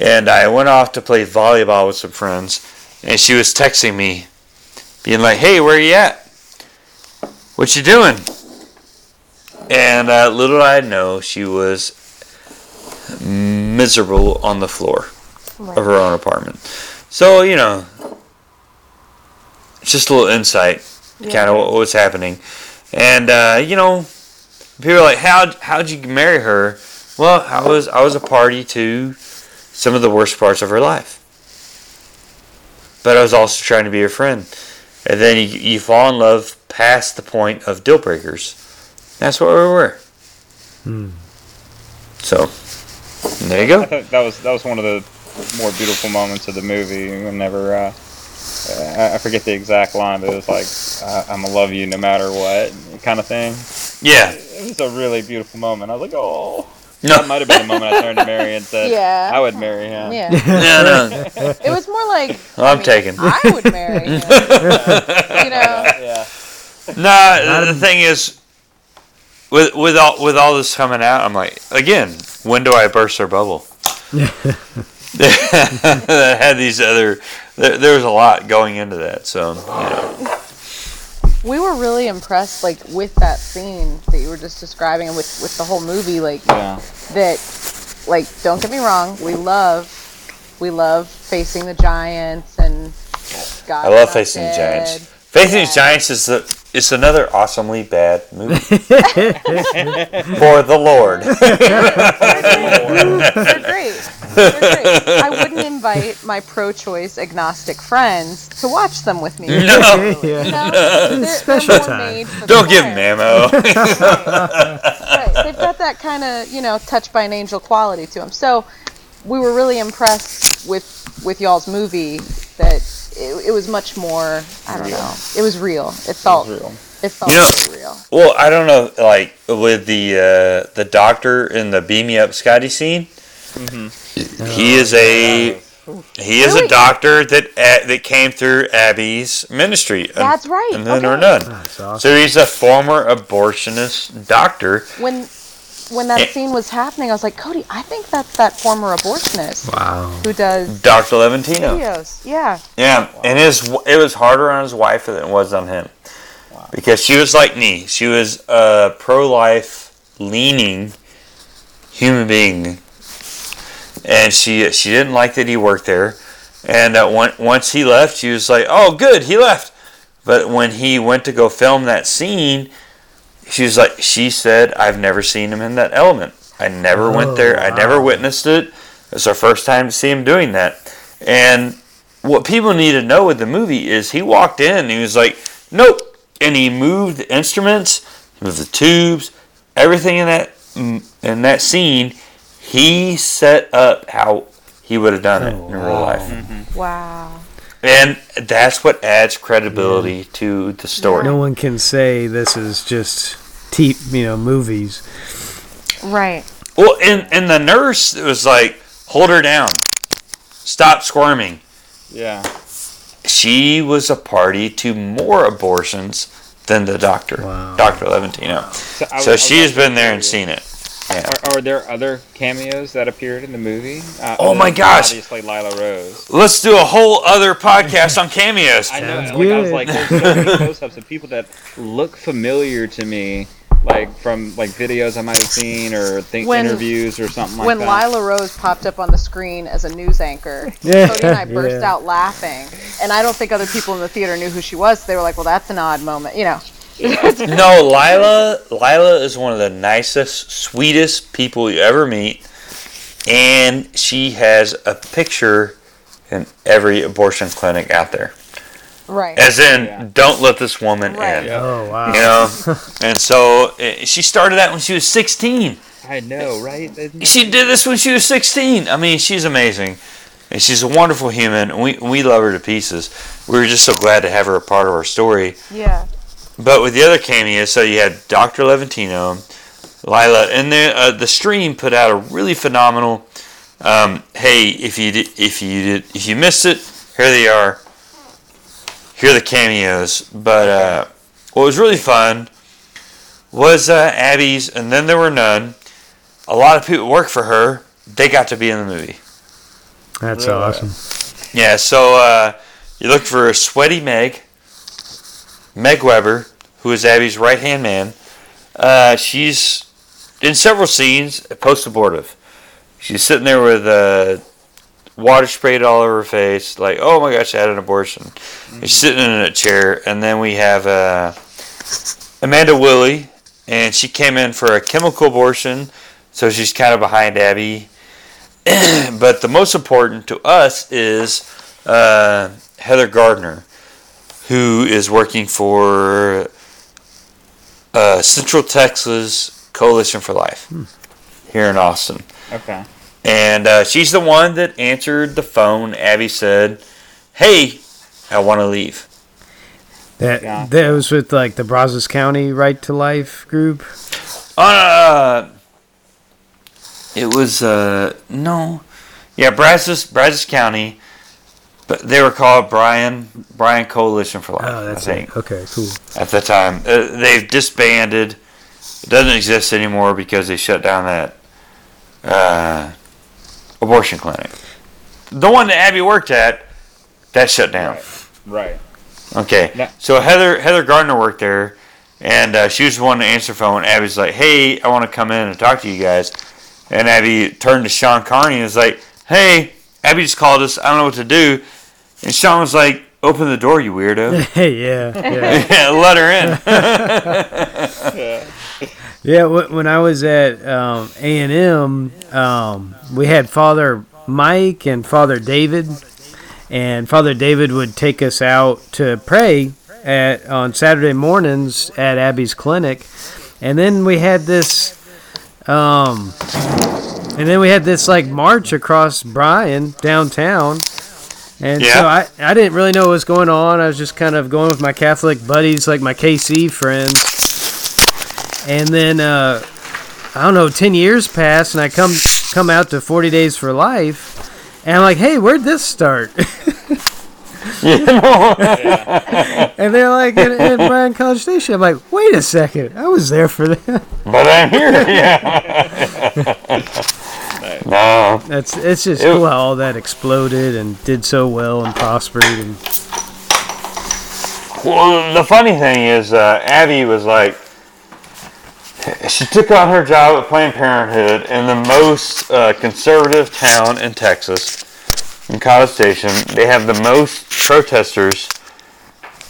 And I went off to play volleyball with some friends. And she was texting me, being like, Hey, where are you at? What you doing? And uh, little did I know, she was miserable on the floor Right. of her own apartment. So, you know, it's just a little insight kind of what was happening. And uh, you know, people are like, "How how'd you marry her?" Well, I was I was a party to some of the worst parts of her life, but I was also trying to be her friend. And then you, you fall in love past the point of deal breakers. That's what we were. So there you I go. that was that was one of the more beautiful moments of the movie. Whenever uh, I I forget the exact line, but it was like I, "I'm gonna love you no matter what" kind of thing. Yeah. It was a really beautiful moment. I was like, "Oh." No. That might have been the moment I turned to Mary and said, Yeah. I would marry him." Yeah. No, no. It was more like I'm taken. I would marry him. you know. Yeah. No, the thing is, with with all with all this coming out, I'm like, again, when do I burst their bubble? that had these other. There, there was a lot going into that, so you know. We were really impressed, like with that scene that you were just describing, and with with the whole movie, like Yeah. that. Like, don't get me wrong, we love, we love facing the giants and. God I love Facing the Giants. Facing Yeah. the Giants is the it's another awesomely bad movie for the Lord. They're great. They're great. I wouldn't invite my pro-choice agnostic friends to watch them with me. No. yeah. You know? They're, they're Special time. made for the Don't give them ammo. Right. They've got that kind of, you know, touched by an angel quality to them. So we were really impressed with with y'all's movie that it, it was much more, I don't know, it was real. It felt, real. it felt You know- very real. Well, I don't know, like with the uh, the doctor in the beam me up Scotty scene. mm-hmm. He is a he is a doctor that uh, that came through Abby's ministry. That's right, And then or okay. none. Awesome. So he's a former abortionist doctor. When when that Eh. scene was happening, I was like, Cody, I think that's that former abortionist Wow. who does Dr. Levatino. videos. Yeah. Yeah, and his it was harder on his wife than it was on him, because she was like me. She was a pro-life leaning human being, and she she didn't like that he worked there. And uh, on- once he left, she was like, "Oh, good, he left." But when he went to go film that scene, she was like, "She said I've never seen him in that element. I never went there. I oh, never witnessed it. It's our first time to see him doing that." And what people need to know with the movie is he walked in and he was like, nope. And he moved the instruments, moved the tubes, everything in that in that scene. He set up how he would have done it Oh, in real wow. life. Wow. Mm-hmm. And that's what adds credibility to the story. No one can say this is just te- you know movies. Right. Well, and and the nurse was like, "Hold her down, stop squirming." Yeah. She was a party to more abortions than the doctor, Wow. Doctor Levatino. So, I- I So was she has been there and seen it. Yeah. Are, are there other cameos that appeared in the movie? Uh, Oh my gosh. Obviously, Lila Rose. Let's do a whole other podcast on cameos. I know. Like I was like, there's so many close-ups of people that look familiar to me, like from like videos I might have seen or think When- interviews or something like when that. Lila Rose popped up on the screen as a news anchor, Yeah, Cody and I burst yeah. out laughing. And I don't think other people in the theater knew who she was. They were like, "Well, that's an odd moment," you know. No, Lila. Lila is one of the nicest, sweetest people you ever meet, and she has a picture in every abortion clinic out there. Right. As in, Yeah. don't let this woman Right. in. Oh wow. You know, and so eh, she started that when she was 16. I know, right? She did this when she was 16. I mean, she's amazing. And she's a wonderful human. and We, we love her to pieces. We were just so glad to have her a part of our story. yeah. But with the other cameos, so you had Dr. Levatino, Lila, and then uh, the stream put out a really phenomenal. Um, hey, if you did, if you did, if you missed it, here they are. Here are the cameos. But uh, what was really fun was uh, Abby's, and then there were none. A lot of people work for her. They got to be in the movie. That's Really? awesome. Yeah, so uh, you look for a Sweaty Meg, Meg Weber, who is Abby's right hand man. Uh, she's in several scenes post abortive. She's sitting there with uh, water sprayed all over her face, like, oh my gosh, I had an abortion. She's sitting in a chair, and then we have uh, Amanda Willie, and she came in for a chemical abortion, so she's kind of behind Abby. but the most important to us is uh, Heather Gardner, who is working for uh, Central Texas Coalition for Life here in Austin. Okay. And uh, she's the one that answered the phone. Abby said, Hey, I want to leave. That Yeah. that was with like the Brazos County Right to Life group. Uh, it was, uh, no. Yeah, Brazos, Brazos County. But they were called Bryan Bryan Coalition for Life. Oh, that's I think. it. Okay, cool. at the time. Uh, they've disbanded. It doesn't exist anymore because they shut down that uh, abortion clinic. The one that Abby worked at, that shut down. Right. Okay. Yeah. So Heather Heather Gardner worked there, and uh, she was the one to answer the phone. Abby's like, "Hey, I want to come in and talk to you guys." And Abby turned to Shawn Carney and was like, "Hey, Abby just called us. I don't know what to do." And Shawn was like, "Open the door, you weirdo." Yeah, yeah. yeah, let her in. Yeah, wh- when I was at um, A&M, um, we had Father Mike and Father David, and Father David would take us out to pray at on Saturday mornings at Abby's clinic, and then we had this, um, and then we had this like march across Bryan downtown. And Yeah. so I, I didn't really know what was going on. I was just kind of going with my Catholic buddies, like my KC friends. And then uh, I don't know, ten years pass, and I come come out to Forty Days for Life, and I'm like, hey, where'd this start? and they're like in, in Bryan College Station. I'm like, wait a second, I was there for that. But I'm here. Yeah. no. That's it's just It- cool how all that exploded and did so well and prospered. And Well, the funny thing is, uh, Abby was like, she took on her job at Planned Parenthood in the most uh, conservative town in Texas, in College Station. They have the most protesters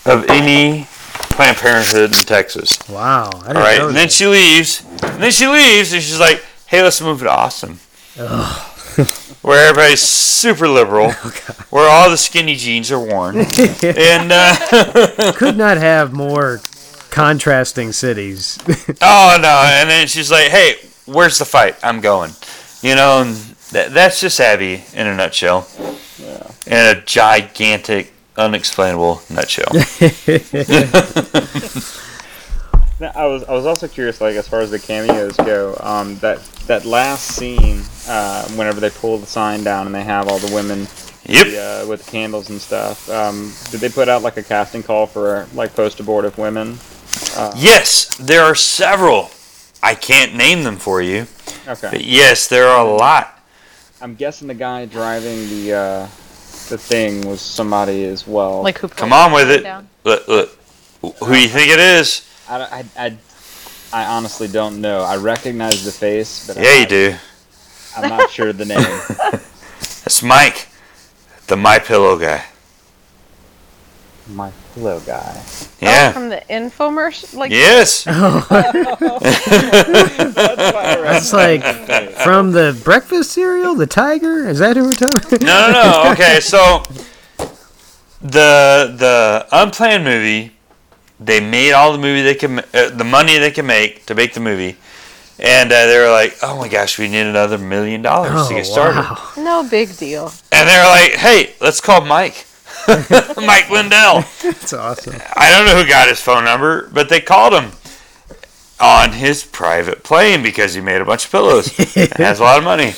of any Planned Parenthood in Texas. wow, I didn't All right, know and then she leaves. And then she leaves, and she's like, "Hey, let's move to Austin, where everybody's super liberal, where all the skinny jeans are worn, and uh, could not have more contrasting cities. oh no!" And then she's like, "Hey, where's the fight? I'm going." You know, and that, that's just Abby in a nutshell, and a gigantic unexplainable nutshell. Now, I was I was also curious, like as far as the cameos go, um, that that last scene, uh, whenever they pull the sign down and they have all the women, Yep. the, uh, with candles and stuff. Um, did they put out like a casting call for like post abortive women? Yes, there are several. I can't name them for you, Okay, but yes, there are a lot. I'm guessing the guy driving the uh, the thing was somebody as well. Like who? Come on with it. down? Look, look. Who do you think it is? I, I, I, I honestly don't know. I recognize the face, but Yeah, I'm you not, do. I'm not sure the name. it's Mike, the My Pillow guy. My pillow guy. Oh, Yeah. from the infomercial. Like Yes. That's like from the breakfast cereal, the tiger. Is that who we're talking? No, no, no. Okay, so the the unplanned movie, they made all the movie they can, uh, the money they can make to make the movie, and uh, they were like, "Oh my gosh, we need another million dollars Oh to get started." wow! no big deal. And they were like, "Hey, let's call Mike, Mike Lindell." That's awesome. I don't know who got his phone number, but they called him on his private plane because he made a bunch of pillows and has a lot of money.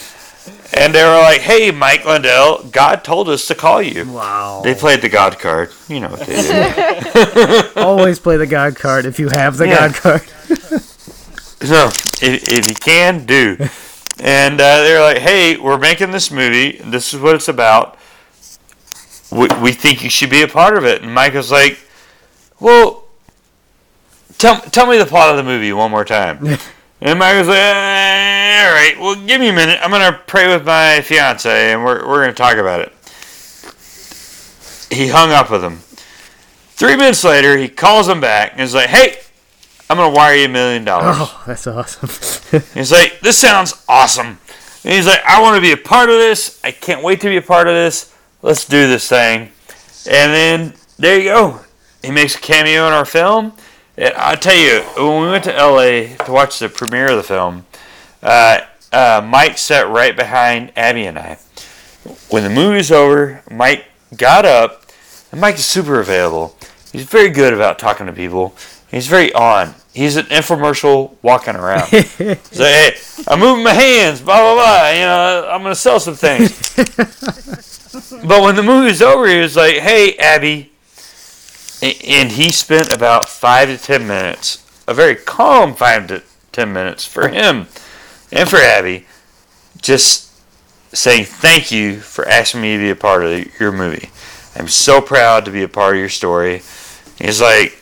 And they were like, "Hey, Mike Lindell, God told us to call you." Wow. They played the God card. You know what they do. Always play the God card if you have the Yeah. God card. so, if, if you can, do. And uh, they're like, hey, we're making this movie. This is what it's about. We, we think you should be a part of it. And Mike was like, well, tell, tell me the plot of the movie one more time. and Mike was like, "Eh, all right, well, give me a minute. I'm going to pray with my fiance and we're, we're going to talk about it. He hung up with him. Three minutes later, he calls him back and is like, hey, I'm going to wire you a million dollars. Oh, that's awesome. He's like, this sounds awesome. And he's like, I want to be a part of this. I can't wait to be a part of this. Let's do this thing. And then there you go. He makes a cameo in our film. And I tell you, when we went to LA to watch the premiere of the film, uh, uh, Mike sat right behind Abby and I. When the movie movie's over, Mike got up, and Mike is super available. He's very good about talking to people. He's very on. He's an infomercial walking around. He's like, hey, I'm moving my hands, blah blah blah. You know, I'm gonna sell some things. but when the movie's over, he was like, hey, Abby, and he spent about five to ten minutes, a very calm five to ten minutes for him and for Abby, just saying thank you for asking me to be a part of your movie. I'm so proud to be a part of your story. He's like,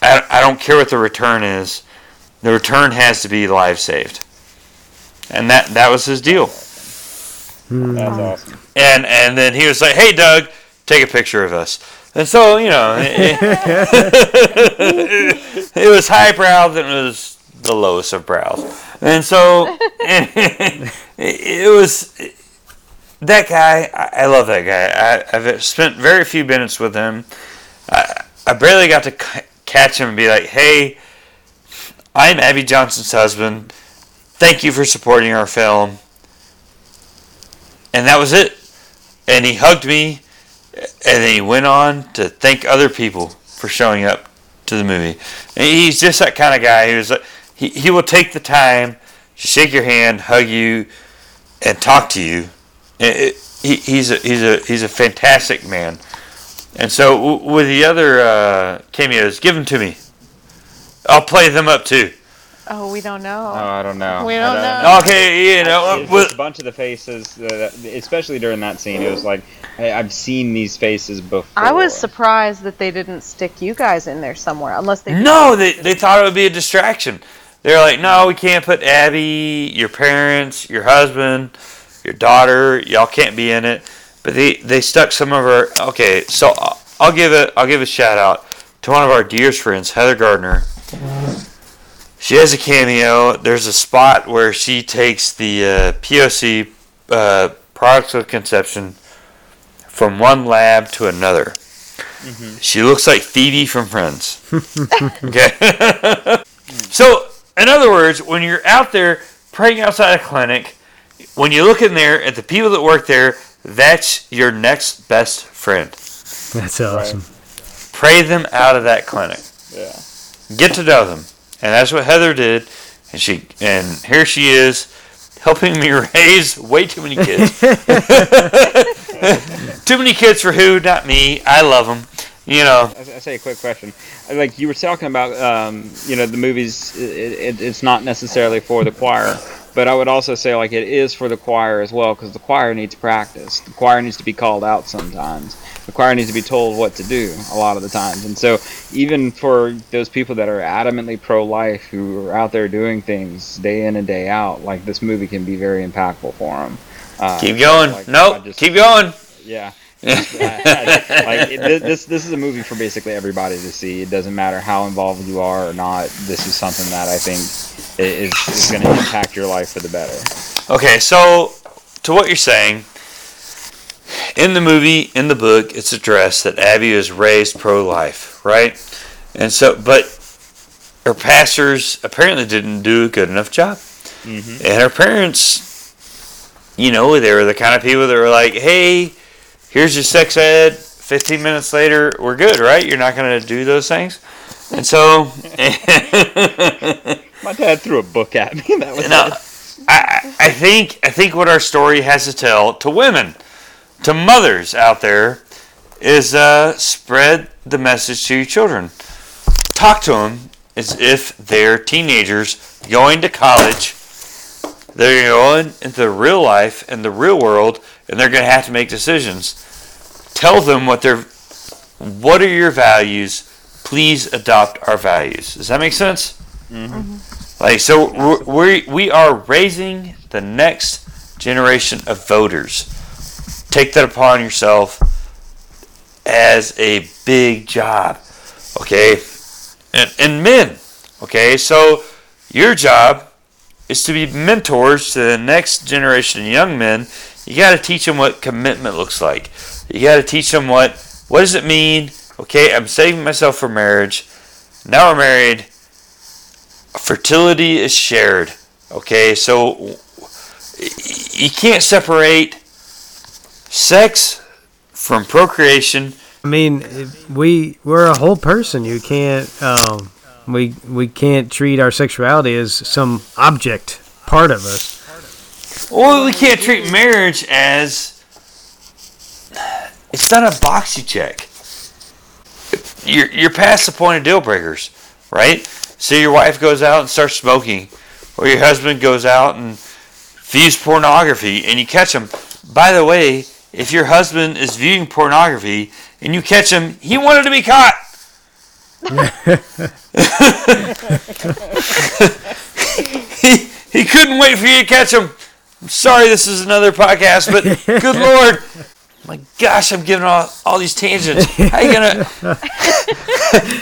I, I don't care what the return is. The return has to be lives saved. And that that was his deal. Hmm. That's awesome. And and then he was like, "Hey, Doug, take a picture of us." And so you know, it, it was highbrow, then it was the lowest of brows. And so it, it was that guy. I, I love that guy. I, I've spent very few minutes with him. I, I barely got to c- catch him and be like, "Hey, I'm Abby Johnson's husband. Thank you for supporting our film." And that was it. And he hugged me, and then he went on to thank other people for showing up to the movie. And he's just that kind of guy who's he, he will take the time to shake your hand, hug you, and talk to you. It- it- he, he's a he's a he's a fantastic man. And so w- with the other uh, cameos, give them to me. I'll play them up too. Oh, we don't know. Oh, I don't know. We I don't know. Okay, you know, It's just a bunch of the faces, uh, especially during that scene. It was like, hey, I've seen these faces before. I was surprised that they didn't stick you guys in there somewhere, unless they. No, they, they thought it would be a distraction. They're like, no, we can't put Abby, your parents, your husband, your daughter. Y'all can't be in it. But they, they stuck some of our. Okay, so I'll- I'll give it. I'll give a shout out to one of our dearest friends, Heather Gardner. She has a cameo. There's a spot where she takes the uh, POC uh, products of conception from one lab to another. She looks like Phoebe from Friends. Okay. so, in other words, when you're out there praying outside a clinic, when you look in there at the people that work there, that's your next best friend. That's awesome. Pray them out of that clinic. Yeah. Get to know them, and that's what Heather did. And she and here she is, helping me raise way too many kids. too many kids for who? Not me. I love them. You know. I, say a quick question. Like you were talking about, um, you know, the movies. It, it, it's not necessarily for the choir, but I would also say like it is for the choir as well because the choir needs practice. The choir needs to be called out sometimes. The choir needs to be told what to do a lot of the times. And so even for those people that are adamantly pro-life who are out there doing things day in and day out, like this movie can be very impactful for them. Uh, Keep going. like, nope. just- Keep going. yeah. like it, this this is a movie for basically everybody to see. It doesn't matter how involved you are or not. This is something that I think is is going to impact your life for the better. Okay, so to what you're saying, in the movie, in the book, it's addressed that Abby was raised pro-life, right? And so, but her pastors apparently didn't do a good enough job, Mm-hmm. and her parents, you know, they were the kind of people that were like, "Hey, here's your sex ed." 15 minutes later, we're good, right? You're not going to do those things. And so, My dad threw a book at me. That was No. I, I think I think what our story has to tell to women, to mothers out there, is uh, spread the message to your children. Talk to them as if they're teenagers going to college. They're going into real life and the real world, and they're going to have to make decisions. Tell them what their what are your values. Please adopt our values. Does that make sense? Like so, we we are raising the next generation of voters. Take that upon yourself as a big job, okay? And and men, okay. So your job is to be mentors to the next generation of young men. You got to teach them what commitment looks like. You got to teach them what what does it mean. Okay, I'm saving myself for marriage. Now we're married fertility is shared. Okay, so you can't separate sex from procreation. I mean, we we're a whole person. You can't um, we we can't treat our sexuality as some object part of us. Or we can't treat marriage as it's not a box you check. You're you're past the point of deal breakers, right? So your wife goes out and starts smoking, or your husband goes out and views pornography, and you catch him. By the way, if your husband is viewing pornography and you catch him, he wanted to be caught. he, he couldn't wait for you to catch him. I'm sorry this is another podcast, but good lord. My gosh, I'm giving all, all these tangents. How you gonna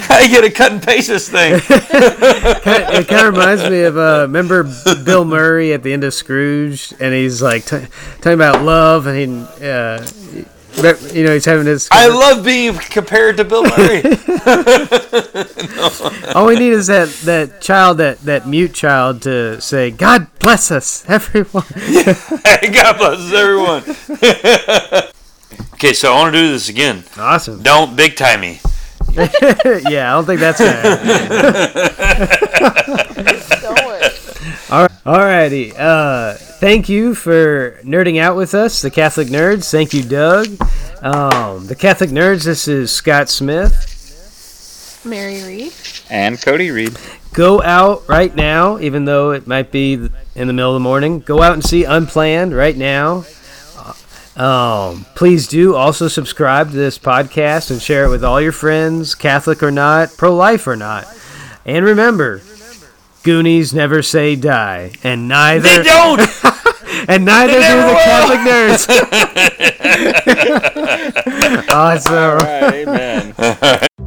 how you gonna cut and paste this thing? it kind of reminds me of uh, remember Bill Murray at the end of Scrooge, and he's like t- talking about love, and he, uh, you know, he's having this. I love being compared to Bill Murray. All we need is that that child, that that mute child, to say, "God bless us, everyone." God bless everyone. Okay, so I want to do this again. awesome. Don't big time me. yeah, I don't think that's gonna happen. Don't worry. All right, alrighty. Uh, thank you for nerding out with us, the Catholic Nerds. Thank you, Doug. Um, the Catholic Nerds. This is Scott Smith. Mary Reed. And Cody Reed. Go out right now, even though it might be in the middle of the morning. Go out and see Unplanned right now. Um, please do also subscribe to this podcast and share it with all your friends, Catholic or not, pro-life or not. And remember, Goonies never say die, and neither They don't. and neither do the will. Catholic nerds. awesome. All right, amen.